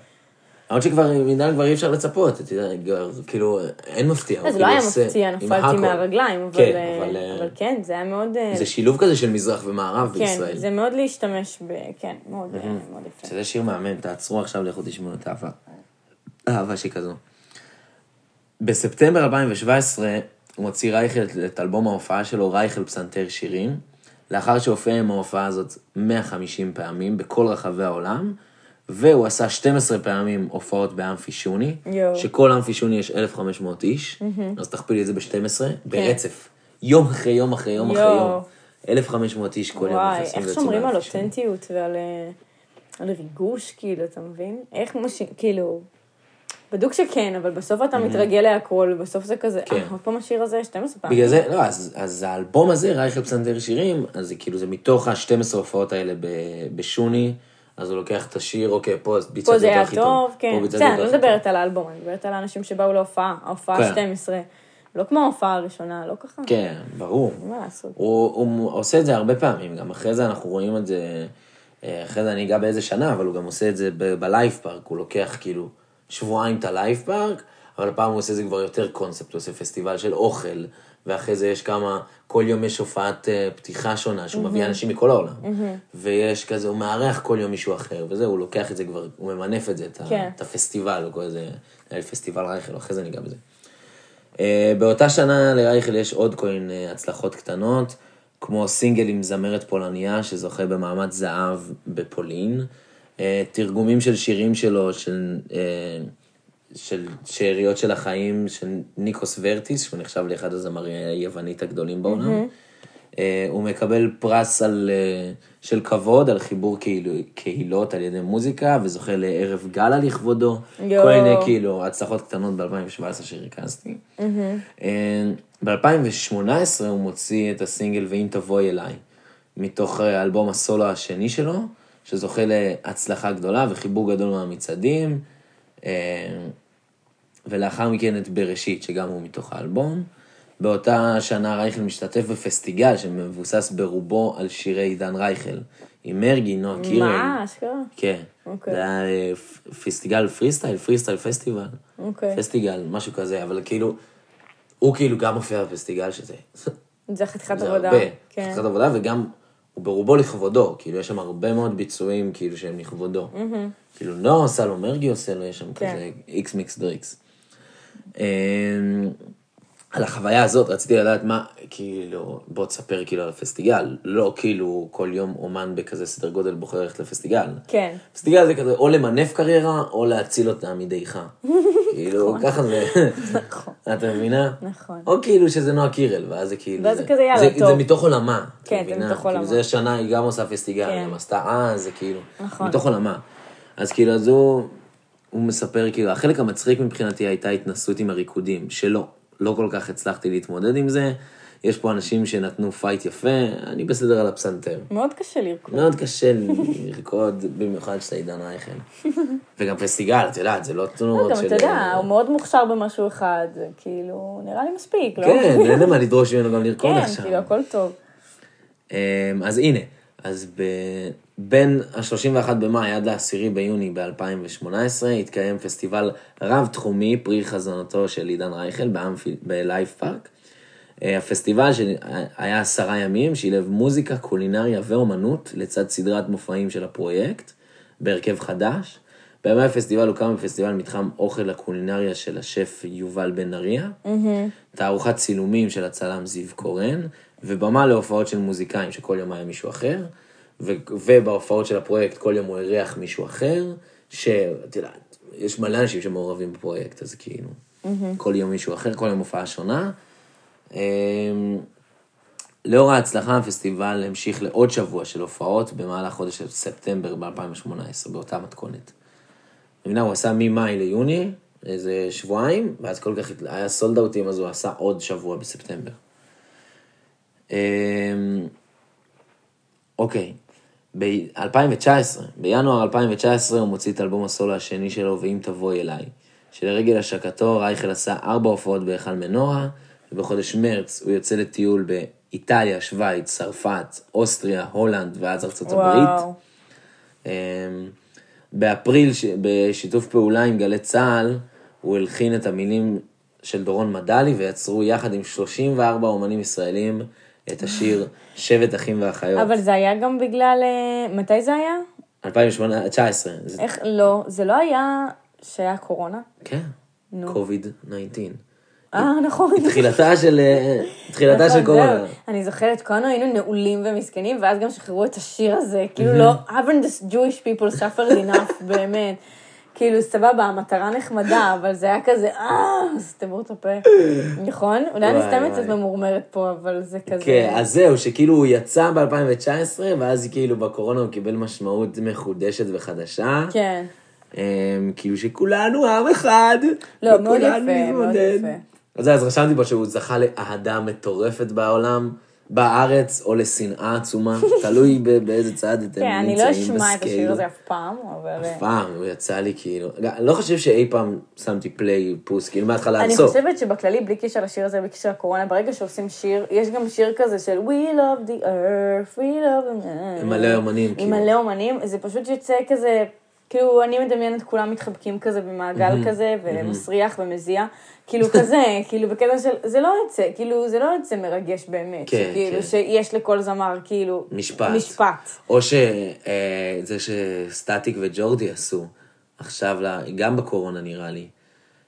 למרות שכבר מעידן כבר אי אפשר לצפות, אתה יודע, כאילו, אין מפתיע. זה לא היה מפתיע, נפלתי מהרגליים, כן, אה, אבל כן, זה היה מאוד... אה, זה שילוב כזה של מזרח ומערב בישראל. כן, זה מאוד להשתמש ב... כן, מאוד יפה. שזה שיר מהמם, תעצרו עכשיו, לכו תשמעו את האהבה. אהבה שכזו. בספטמבר 2017 הוא מוציא רייכל את אלבום ההופעה שלו, רייכל פסנתר שירים, לאחר שהופיע עם ההופעה הזאת 150 פעמים בכל רחבי העולם. והוא עשה 12 פעמים הופעות באמפי שוני, שכל אמפי שוני יש 1,500 איש, mm-hmm. אז תכפילי את זה ב-12, כן. ברצף, יום אחרי יום אחרי יום אחרי יום. 1,500 איש כל יום נכנסים וואי, איך שומרים על אותנטיות ועל אה, על ריגוש, כאילו, אתה מבין? איך מש... כאילו... בדוק שכן, אבל בסוף אתה מתרגל להכל, בסוף זה כזה, כן. עוד פעם השיר הזה 12 פעמים. בגלל זה, לא, אז, אז האלבום הזה, רייכל פסנתר שירים, אז זה כאילו, זה מתוך ה-12 הופעות האלה בשוני. אז הוא לוקח את השיר, אוקיי, פה ביצעתי אותו הכי טוב. פה זה היה טוב, כן. בסדר, אני לא מדברת על האלבום, אני מדברת על האנשים שבאו להופעה, ההופעה כן. 12. לא כמו ההופעה הראשונה, לא ככה? כן, ברור. מה לעשות? הוא, הוא עושה את זה הרבה פעמים, גם אחרי זה אנחנו רואים את זה, אה, אחרי זה אני אגע באיזה שנה, אבל הוא גם עושה את זה ב Live Park, הוא לוקח כאילו שבועיים את ה Live Park, אבל הפעם הוא עושה את זה כבר יותר קונספט, הוא עושה פסטיבל של אוכל, ואחרי זה יש כמה, כל יום יש הופעת uh, פתיחה שונה, שהוא mm-hmm. מביא אנשים מכל העולם. Mm-hmm. ויש כזה, הוא מארח כל יום מישהו אחר, וזהו, הוא לוקח את זה כבר, הוא ממנף את זה, את, כן. את הפסטיבל, הוא קורא לזה, פסטיבל רייכל, אחרי זה ניגע בזה. Uh, באותה שנה לרייכל יש עוד כל מיני הצלחות קטנות, כמו סינגל עם זמרת פולניה, שזוכה במעמד זהב בפולין. Uh, תרגומים של שירים שלו, של... Uh, של שאריות של החיים של ניקוס ורטיס, שהוא נחשב לאחד הזמרי היוונית הגדולים בעולם. Mm-hmm. הוא מקבל פרס על, אה, של כבוד על חיבור קהיל, קהילות על ידי מוזיקה, וזוכה לערב גאלה לכבודו. יו. כל מיני כאילו הצלחות קטנות ב-2017 שריכזתי. Mm-hmm. ב-2018 הוא מוציא את הסינגל "ואם תבואי אליי", מתוך אלבום הסולו השני שלו, שזוכה להצלחה גדולה וחיבור גדול מהמצעדים. ולאחר מכן את בראשית, שגם הוא מתוך האלבום. באותה שנה רייכל משתתף בפסטיגל שמבוסס ברובו על שירי עידן רייכל, עם מרגי, נועה קירל. מה, אשכרה? כן. אוקיי. זה היה אה, פסטיגל freestyle, freestyle פסטיבל. אוקיי. פסטיגל, משהו כזה, אבל כאילו, הוא כאילו גם מופיע בפסטיגל שזה... זה חתיכת עבודה. זה הרבה, כן. חתיכת עבודה, וגם הוא ברובו לכבודו, כאילו יש שם הרבה מאוד ביצועים כאילו שהם לכבודו. כאילו נועה עושה לו, מרגי עושה לו, יש שם כן. כזה איקס מיקס דריקס. על החוויה הזאת רציתי לדעת מה, כאילו, בוא תספר כאילו על הפסטיגל, לא כאילו כל יום אומן בכזה סדר גודל בוחר ללכת לפסטיגל. כן. פסטיגל זה כזה או למנף קריירה או להציל אותה מדעיכה. כאילו, נכון. ככה זה, נכון. אתה מבינה? נכון. או כאילו שזה נועה קירל, ואז זה כאילו, ואז זה כזה יאללה, טוב. זה מתוך עולמה. כן, זה מתוך כאילו, עולמה. זה שנה היא גם עושה פסטיגל, כן. גם עשתה אז, זה כאילו, נכון. מתוך עולמה. אז כאילו, אז הוא... הוא מספר, כאילו, החלק המצחיק מבחינתי הייתה התנסות עם הריקודים, שלא, לא כל כך הצלחתי להתמודד עם זה. יש פה אנשים שנתנו fight יפה, אני בסדר על הפסנתר. מאוד קשה לרקוד. מאוד קשה לרקוד, במיוחד שאתה עידן רייכל. וגם פסטיגל, את יודעת, זה לא תנועות של... גם אתה יודע, הוא מאוד מוכשר במשהו אחד, זה כאילו, נראה לי מספיק, לא? כן, אין למה לדרוש ממנו גם לרקוד כן, עכשיו. כאילו, הכל טוב. אמ, אז הנה, אז ב... בין ה-31 במאי עד ל-10 ביוני ב-2018 התקיים פסטיבל רב-תחומי, פרי חזונו של עידן רייכל באמפי... בלייב פארק. אה, הפסטיבל שהיה עשרה ימים, שילב מוזיקה, קולינריה ואומנות לצד סדרת מופעים של הפרויקט, בהרכב חדש. בימי הפסטיבל הוקם בפסטיבל מתחם אוכל לקולינריה של השף יובל בן אריה, תערוכת צילומים של הצלם זיו קורן, ובמה להופעות של מוזיקאים שכל יום היה מישהו אחר, ו- ובהופעות של הפרויקט כל יום הוא אירח מישהו אחר, שאת יודעת, יש מלא אנשים שמעורבים בפרויקט, אז כאילו, כל יום מישהו אחר, כל יום הופעה שונה. אמ, לאור ההצלחה, הפסטיבל המשיך לעוד שבוע של הופעות במהלך חודש ספטמבר ב-2018, באותה מתכונת. מבינה, הוא עשה ממאי ליוני, איזה שבועיים, ואז כל כך היה סולד אאוטים, אז הוא עשה עוד שבוע בספטמבר. אמ, אוקיי, ב-2019, בינואר 2019 הוא מוציא את אלבום הסולו השני שלו, ואם תבואי אליי, שלרגל השקתו רייכל עשה ארבע הופעות בהיכל מנורה, ובחודש מרץ הוא יוצא לטיול באיטליה, שווייץ, צרפת, אוסטריה, הולנד ואז ארצות הברית. וואו. אמ, באפריל, בשיתוף פעולה עם גלי צה"ל, הוא הלחין את המילים של דורון מדלי ויצרו יחד עם 34 אומנים ישראלים את השיר שבט אחים ואחיות. אבל זה היה גם בגלל... אה, מתי זה היה? 2019, זה- איך, לא, זה לא היה שהיה קורונה? כן, נו. קוביד 19. אה, נכון. תחילתה של, אה, תחילתה של נכון, קורונה. אני זוכרת, כולנו היינו נעולים ומסכנים, ואז גם שחררו את השיר הזה, כאילו לא, haven't the Jewish people suffered enough, באמת. כאילו, סבבה, המטרה נחמדה, אבל זה היה כזה, אה, סתמו את הפה. נכון? אולי אני סתם. קצת ממורמרת פה, אבל זה כזה... כן, אז זהו, שכאילו הוא יצא ב-2019, ואז כאילו בקורונה הוא קיבל משמעות מחודשת וחדשה. כן. אמ, כאילו שכולנו עם אחד. לא, מאוד יפה, מאוד. יפה. אז, רשמתי בו שהוא זכה לאהדה מטורפת בעולם, בארץ, או לשנאה עצומה, תלוי באיזה צד אתם כן, אני נמצאים לא אשמע את בסקייל. השיר הזה אף פעם, אבל... אה, אף פעם, הוא יצא לי כאילו, אני לא חושב שאי פעם שמתי פליי פוס, כאילו מההתחלה עד אני סוף. חושבת שבכללי, בלי קשר לשיר הזה, בלי קשר לקורונה, ברגע שעושים שיר, יש גם שיר כזה של We love the earth, we love the... עם מלא אומנים, עם כאילו. מלא אומנים, זה פשוט יוצא כזה, כאילו, אני מדמיינת כולם מתחבקים כזה במעגל כזה, ומסריח ומזיע, כאילו כזה, כאילו בקטע של, זה לא יוצא, כאילו, זה לא יוצא מרגש באמת, כן, כאילו, כן. שיש לכל זמר, כאילו, משפט. משפט. או שזה שסטטיק וג'ורדי עשו, עכשיו, גם בקורונה נראה לי.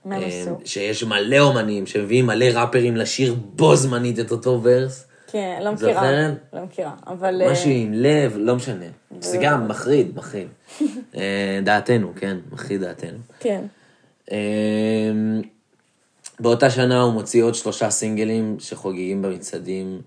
מה הם אה, עשו? שיש מלא אומנים שמביאים מלא ראפרים לשיר בו זמנית את אותו ורס. כן, לא מכירה, זוכרת? לא מכירה, אבל... אה, משהו עם לב, לא משנה. זה גם מחריד, מחריד. אה, דעתנו, כן, מחריד דעתנו. כן. באותה שנה הוא מוציא עוד שלושה סינגלים שחוגגים במצעדים,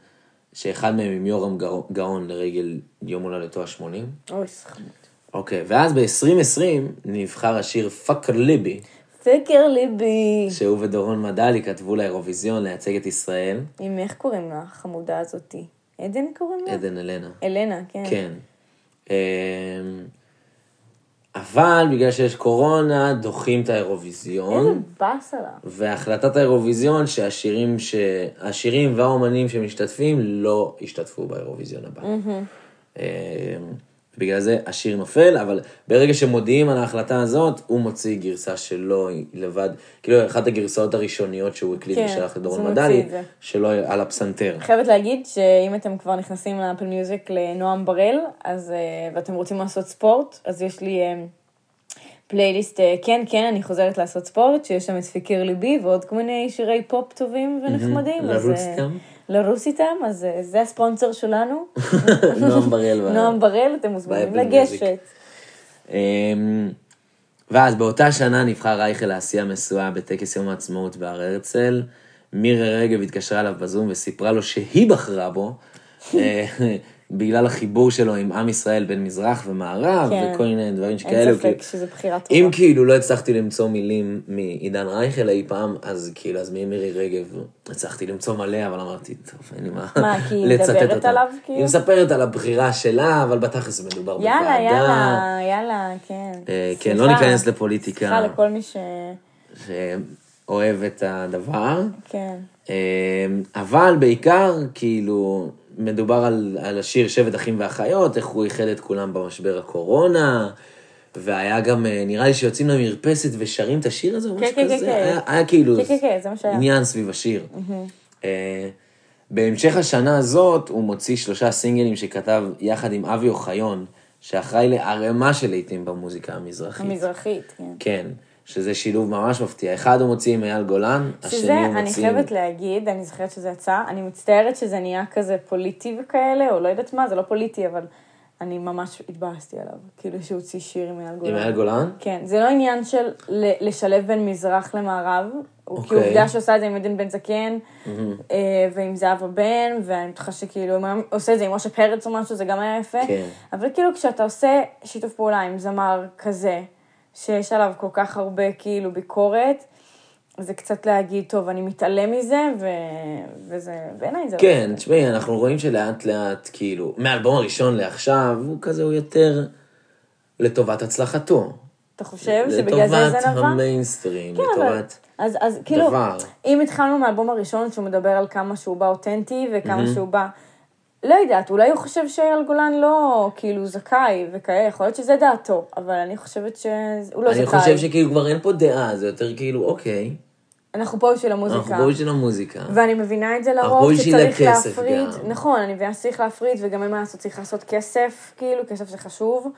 שאחד מהם עם יורם גאו- גאון לרגל יום הולדתו ה-80. אוי, זה חמוד. אוקיי, ואז ב-2020 נבחר השיר פאקר ליבי, פקר ליבי. שהוא ודורון מדלי כתבו לאירוויזיון לייצג את ישראל. עם איך קוראים לה, החמודה הזאתי? עדן קוראים לה? עדן אלנה. אלנה, כן. כן. אבל בגלל שיש קורונה, דוחים את איזה האירוויזיון. באסה לה. והחלטת האירוויזיון שהשירים, ש... השירים והאומנים שמשתתפים לא ישתתפו באירוויזיון הבא. אמ, בגלל זה השיר נופל, אבל ברגע שמודיעים על ההחלטה הזאת, הוא מוציא גרסה שלו לבד, כאילו אחת הגרסאות הראשוניות שהוא הקליט כן, ושלח לדורון מדלי. שלו על הפסנתר. חייבת להגיד שאם אתם כבר נכנסים לאפל מיוזיק לנועם בראל, אז, אה, ואתם רוצים לעשות ספורט, אז יש לי אה, פלייליסט, אה, כן, כן, אני חוזרת לעשות ספורט, שיש שם את פיקיר ליבי ועוד כל מיני שירי פופ טובים ונחמדים. אז, לרוץ אה, לרוץ איתם, אז אה, זה הספונסר שלנו. נועם בראל. נועם בראל, אתם מוזמנים לגשת. אמ, ואז באותה שנה נבחר רייכל לעשייה משואה בטקס יום העצמאות בהר הרצל. מירי רגב התקשרה אליו בזום וסיפרה לו שהיא בחרה בו, בגלל החיבור שלו עם עם ישראל בין מזרח ומערב, כן. וכל מיני דברים אין שכאלו. ספק כאילו, שזו בחירה טובה. אם כאילו לא הצלחתי למצוא מילים מעידן רייכל אי פעם, אז כאילו, אז ממירי רגב הצלחתי למצוא מלא, אבל אמרתי, טוב, אין לי מה מה, כי היא לצטט מדברת אותה. עליו, כאילו? היא מספרת על הבחירה שלה, אבל בתכלס מדובר בוועדה. יאללה, יאללה, יאללה, כן. אה, כן, לא סליחה. ניכנס לפוליטיקה. סליחה לכל מי ש... שאוהב את הדבר. כן. אה, אבל בעיקר, כאילו, מדובר על, על השיר שבט אחים ואחיות, איך הוא איחד את כולם במשבר הקורונה, והיה גם, אה, נראה לי שיוצאים למרפסת ושרים את השיר הזה או כן, משהו כן, כזה, כן, כן. היה, היה כאילו כן, כן, כן. עניין סביב השיר. אה, בהמשך השנה הזאת הוא מוציא שלושה סינגלים שכתב יחד עם אבי אוחיון, שאחראי לערימה של לעיתים במוזיקה המזרחית. המזרחית, כן. כן, שזה שילוב ממש מפתיע. אחד הוא מוציא עם אייל גולן, שזה, השני הוא אני מוציא... עם- חייבת להגיד, אני זוכרת שזה יצא, אני מצטערת שזה נהיה כזה פוליטי וכאלה, או לא יודעת מה, זה לא פוליטי, אבל אני ממש התבאסתי עליו, כאילו שהוא הוציא שיר עם אייל גולן. עם אייל גולן? כן, זה לא עניין של ל- לשלב בין מזרח למערב, הוא כי אוקיי. עובדה שעושה את זה עם עדן בן זקן, אה, ועם זהבה בן, ואני בטוחה שכאילו, אם היה עושה את זה עם משה פרץ או משהו, זה גם היה יפה. כן. אבל כאילו כשאתה עושה שיתוף פעולה עם זמר כזה, שיש עליו כל כך הרבה כאילו ביקורת, זה קצת להגיד, טוב, אני מתעלם מזה, ו... וזה, בעיניי זה... לא כן, תשמעי, אנחנו רואים שלאט לאט, כאילו, מהאלבום הראשון לעכשיו, הוא כזה, הוא יותר לטובת הצלחתו. אתה חושב שבגלל זה זה לטובת נבע? המיינסטרים, כן, אבל... לטובת... אז, אז כאילו, דבר. אם התחלנו מהאלבום הראשון שהוא מדבר על כמה שהוא בא אותנטי וכמה שהוא בא... לא יודעת, אולי הוא חושב שאייל גולן לא כאילו זכאי וכאלה, יכול להיות שזה דעתו, אבל אני חושבת שהוא לא אני זכאי. חושב שכאילו כבר אין פה דעה, זה יותר כאילו, אוקיי, אנחנו פה בשביל אנחנו המוזיקה. פה בשביל המוזיקה. ואני מבינה את זה אנחנו לרוב, בשביל שצריך הכסף להפריד, גם. נכון, אני מבינה שצריך להפריד, וגם אין מה לעשות, צריך לעשות כסף, כאילו, כסף זה חשוב,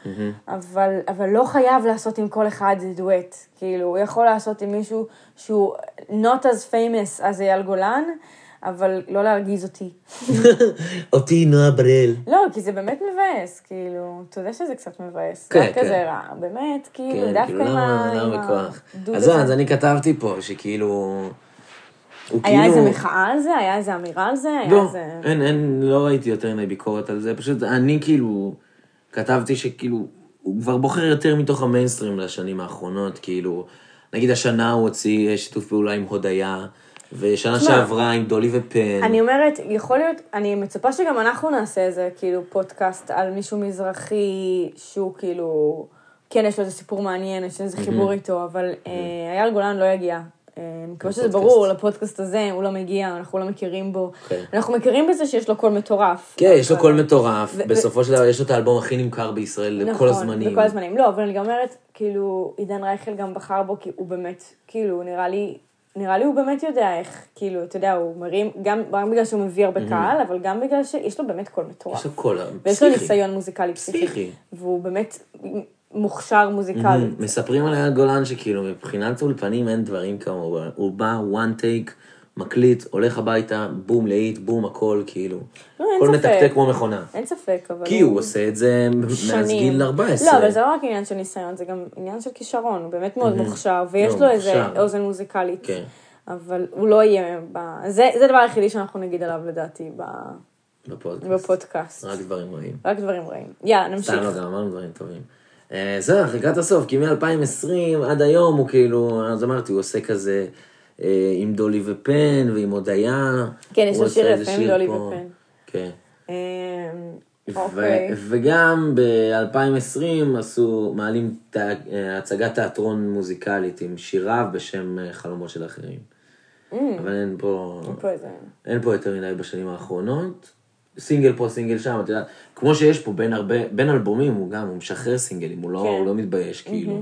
אבל, אבל לא חייב לעשות עם כל אחד דואט, כאילו, הוא יכול לעשות עם מישהו שהוא not as famous as אייל גולן, אבל לא להרגיז אותי. אותי נועה בראל. לא, כי זה באמת מבאס, כאילו, אתה יודע שזה קצת מבאס. כן, כן. כזה רע, באמת, כאילו, כן, דווקא כאילו, עם למה ה... עם בכוח? אז. אז אני כתבתי פה שכאילו... היה כאילו... איזה מחאה על זה? היה איזה אמירה על זה? לא, איזה... אין, אין, לא ראיתי יותר מדי ביקורת על זה, פשוט אני כאילו, כתבתי שכאילו, הוא כבר בוחר יותר מתוך המיינסטרים לשנים האחרונות, כאילו, נגיד השנה הוא הוציא אה, שיתוף פעולה עם הודיה, ושנה שעברה עם דולי ופן. אני אומרת, יכול להיות, אני מצפה שגם אנחנו נעשה איזה כאילו פודקאסט על מישהו מזרחי שהוא כאילו, כן יש לו איזה סיפור מעניין, יש איזה חיבור איתו, אבל אה, אייל גולן לא יגיע. אה, אני מקווה שזה. ברור, לפודקאסט הזה, הוא לא מגיע, אנחנו לא מכירים בו. כן. אנחנו מכירים בזה שיש לו קול מטורף. כן, יש לו קול מטורף, בסופו של דבר יש לו את האלבום הכי נמכר בישראל לכל נכון, הזמנים. לכל הזמנים. לא, אבל אני גם אומרת, כאילו, עידן רייכל גם בחר בו, כי הוא באמת, כאילו, נראה לי, נראה לי הוא באמת יודע איך, כאילו, אתה יודע, הוא מרים, גם, גם בגלל שהוא מביא הרבה קהל, אבל גם בגלל שיש לו באמת קול מטורף. יש לו קול ויש לו פסיכי. ניסיון מוזיקלי פסיכי. פסיכי. והוא באמת מוכשר מוזיקלית. מספרים על אייל גולן שכאילו מבחינת אולפנים אין דברים כמוהו, הוא בא one take, מקליט, הולך הביתה, בום להיט, בום הכל, כאילו. לא, הכל. מתקתק כמו מכונה. אין ספק, אבל כי הוא עושה את זה מאז. גיל 14. לא, אבל זה לא רק עניין של ניסיון, זה גם עניין של כישרון, הוא באמת מאוד מוכשר, ויש לא, לו איזה. אוזן מוזיקלית. כן. אבל הוא לא יהיה ב... זה, זה הדבר היחידי שאנחנו נגיד עליו לדעתי ב... בפודקאסט. בפודקאסט. רק דברים רעים. רק דברים רעים. יאללה, נמשיך. סתם לא, גם אמרנו דברים טובים. אה, זהו, לקראת הסוף, כי מ-2020 עד היום הוא כאילו, אז אמרתי, הוא עושה כזה עם דולי ופן ועם הודיה. כן, יש לו שיר יפה עם דולי פה. ופן. כן. ו- אוקיי. וגם ב-2020 עשו, מעלים תא- אה, הצגת תיאטרון מוזיקלית עם שיריו בשם אה, חלומות של אחרים. אבל אין פה, פה איזה... אין פה יותר מדי בשנים האחרונות. סינגל פה, סינגל שם, את יודעת, כמו שיש פה בין הרבה, בין אלבומים הוא גם, הוא משחרר סינגלים, הוא לא, כן. הוא לא מתבייש כאילו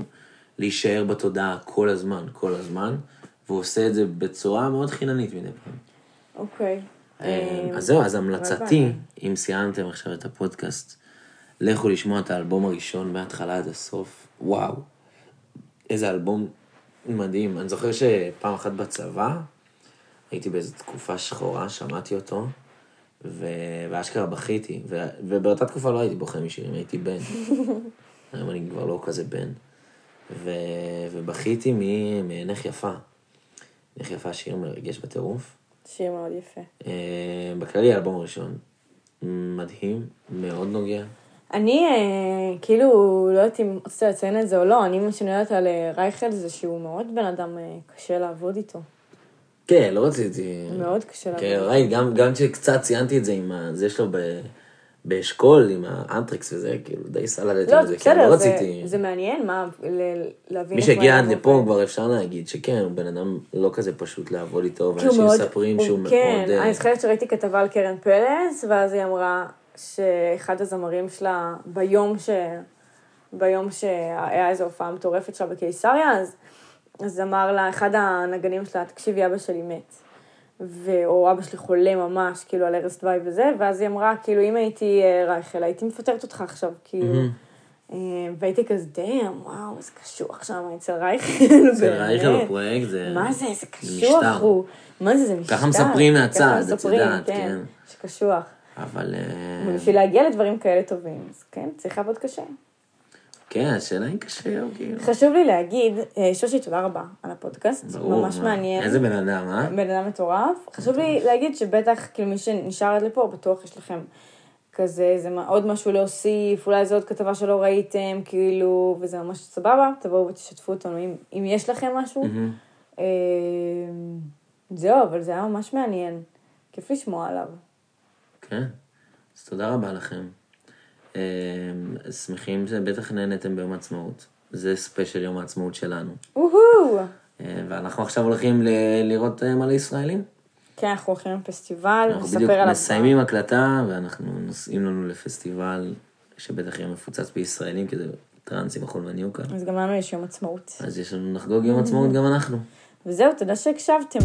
להישאר בתודעה כל הזמן, כל הזמן, והוא עושה את זה בצורה מאוד חיננית מדי פעם. אוקיי. אה, אמ, אז זהו, אז המלצתי. אם סיימתם עכשיו את הפודקאסט, לכו לשמוע את האלבום הראשון מההתחלה עד הסוף. וואו, איזה אלבום מדהים. אני זוכר שפעם אחת בצבא, הייתי באיזו תקופה שחורה, שמעתי אותו, ו... ואשכרה בכיתי, ו... ובאותה תקופה לא הייתי בוכה משירים, הייתי בן. היום אני כבר לא כזה בן. ו... ובכיתי. מעינך יפה. עינך יפה שיר מרגש בטירוף. שיר מאוד יפה. אה, בכללי האלבום הראשון. מדהים, מאוד נוגע. אני, אה, כאילו, לא יודעת אם רצית לציין את זה או לא, אני, מה שאני יודעת על אה, רייכל זה שהוא מאוד בן אדם קשה לעבוד איתו. כן, לא רציתי... מאוד קשה לעבוד כן. ראית, גם, כשקצת ציינתי את זה עם. זה שלו ב... באשכול עם האנטריקס וזה, כאילו, די סלדתי לא, את זה, כי בסדר, לא רציתי... זה מעניין, מה, ל- להבין... מי שהגיע עד לפה. כבר אפשר להגיד שכן, הוא בן אדם לא כזה פשוט לעבוד איתו, ואנשים מספרים הוא- שהוא מאוד... כן, אה, אני זוכרת שראיתי כתבה על קרן פלס, ואז היא אמרה שאחד הזמרים שלה, ביום ש... ביום שהיה איזו הופעה מטורפת שלה בקיסריה, אז, אז אמר לה, אחד הנגנים שלה, תקשיבי, אבא שלי מת. ו... או אבא שלי חולה ממש, כאילו, על ערש דווי וזה, ואז היא אמרה, כאילו, אם הייתי אה, רייכל, הייתי מפטרת אותך עכשיו, כאילו. אה, והייתי כזה, דאם, וואו, איזה קשוח שם אצל רייכל. אצל רייכל. בפרויקט זה... מה זה, איזה זה קשוח. הוא. מה זה, זה משטר. ככה מספרים מהצד, את יודעת, כן. שקשוח. אבל... אה, ובשביל להגיע לדברים כאלה טובים, אז כן, צריך לעבוד קשה. כן, השאלה היא קשה, כאילו... חשוב לי להגיד, אה, שושי, תודה רבה על הפודקאסט, ברור, ממש מה, מעניין. איזה בן אדם, אה? בן אדם מטורף. חשוב לי להגיד שבטח, כאילו, מי שנשאר עד לפה, בטוח יש לכם כזה, איזה מה- עוד משהו להוסיף, אולי זו עוד כתבה שלא ראיתם, כאילו, וזה ממש סבבה, תבואו ותשתפו אותנו אם, אם יש לכם משהו. מהמם. אה, זהו, אבל זה היה ממש מעניין. כיף לשמוע עליו. כן, אז תודה רבה לכם. אה, שמחים שבטח נהנתם ביום העצמאות. זה ספיישל יום העצמאות שלנו. אה, ואנחנו עכשיו הולכים ל- לראות אה, מלא ישראלים. כן, אנחנו הולכים לפסטיבל, אנחנו בדיוק נספר עליו. מסיימים הקלטה, ואנחנו נוסעים לנו לפסטיבל שבטח יהיה מפוצץ בישראלים, כי זה טרנסים החולמניוקה. אז גם לנו יש יום עצמאות. אז יש לנו נחגוג יום עצמאות גם אנחנו. וזהו, תודה שהקשבתם.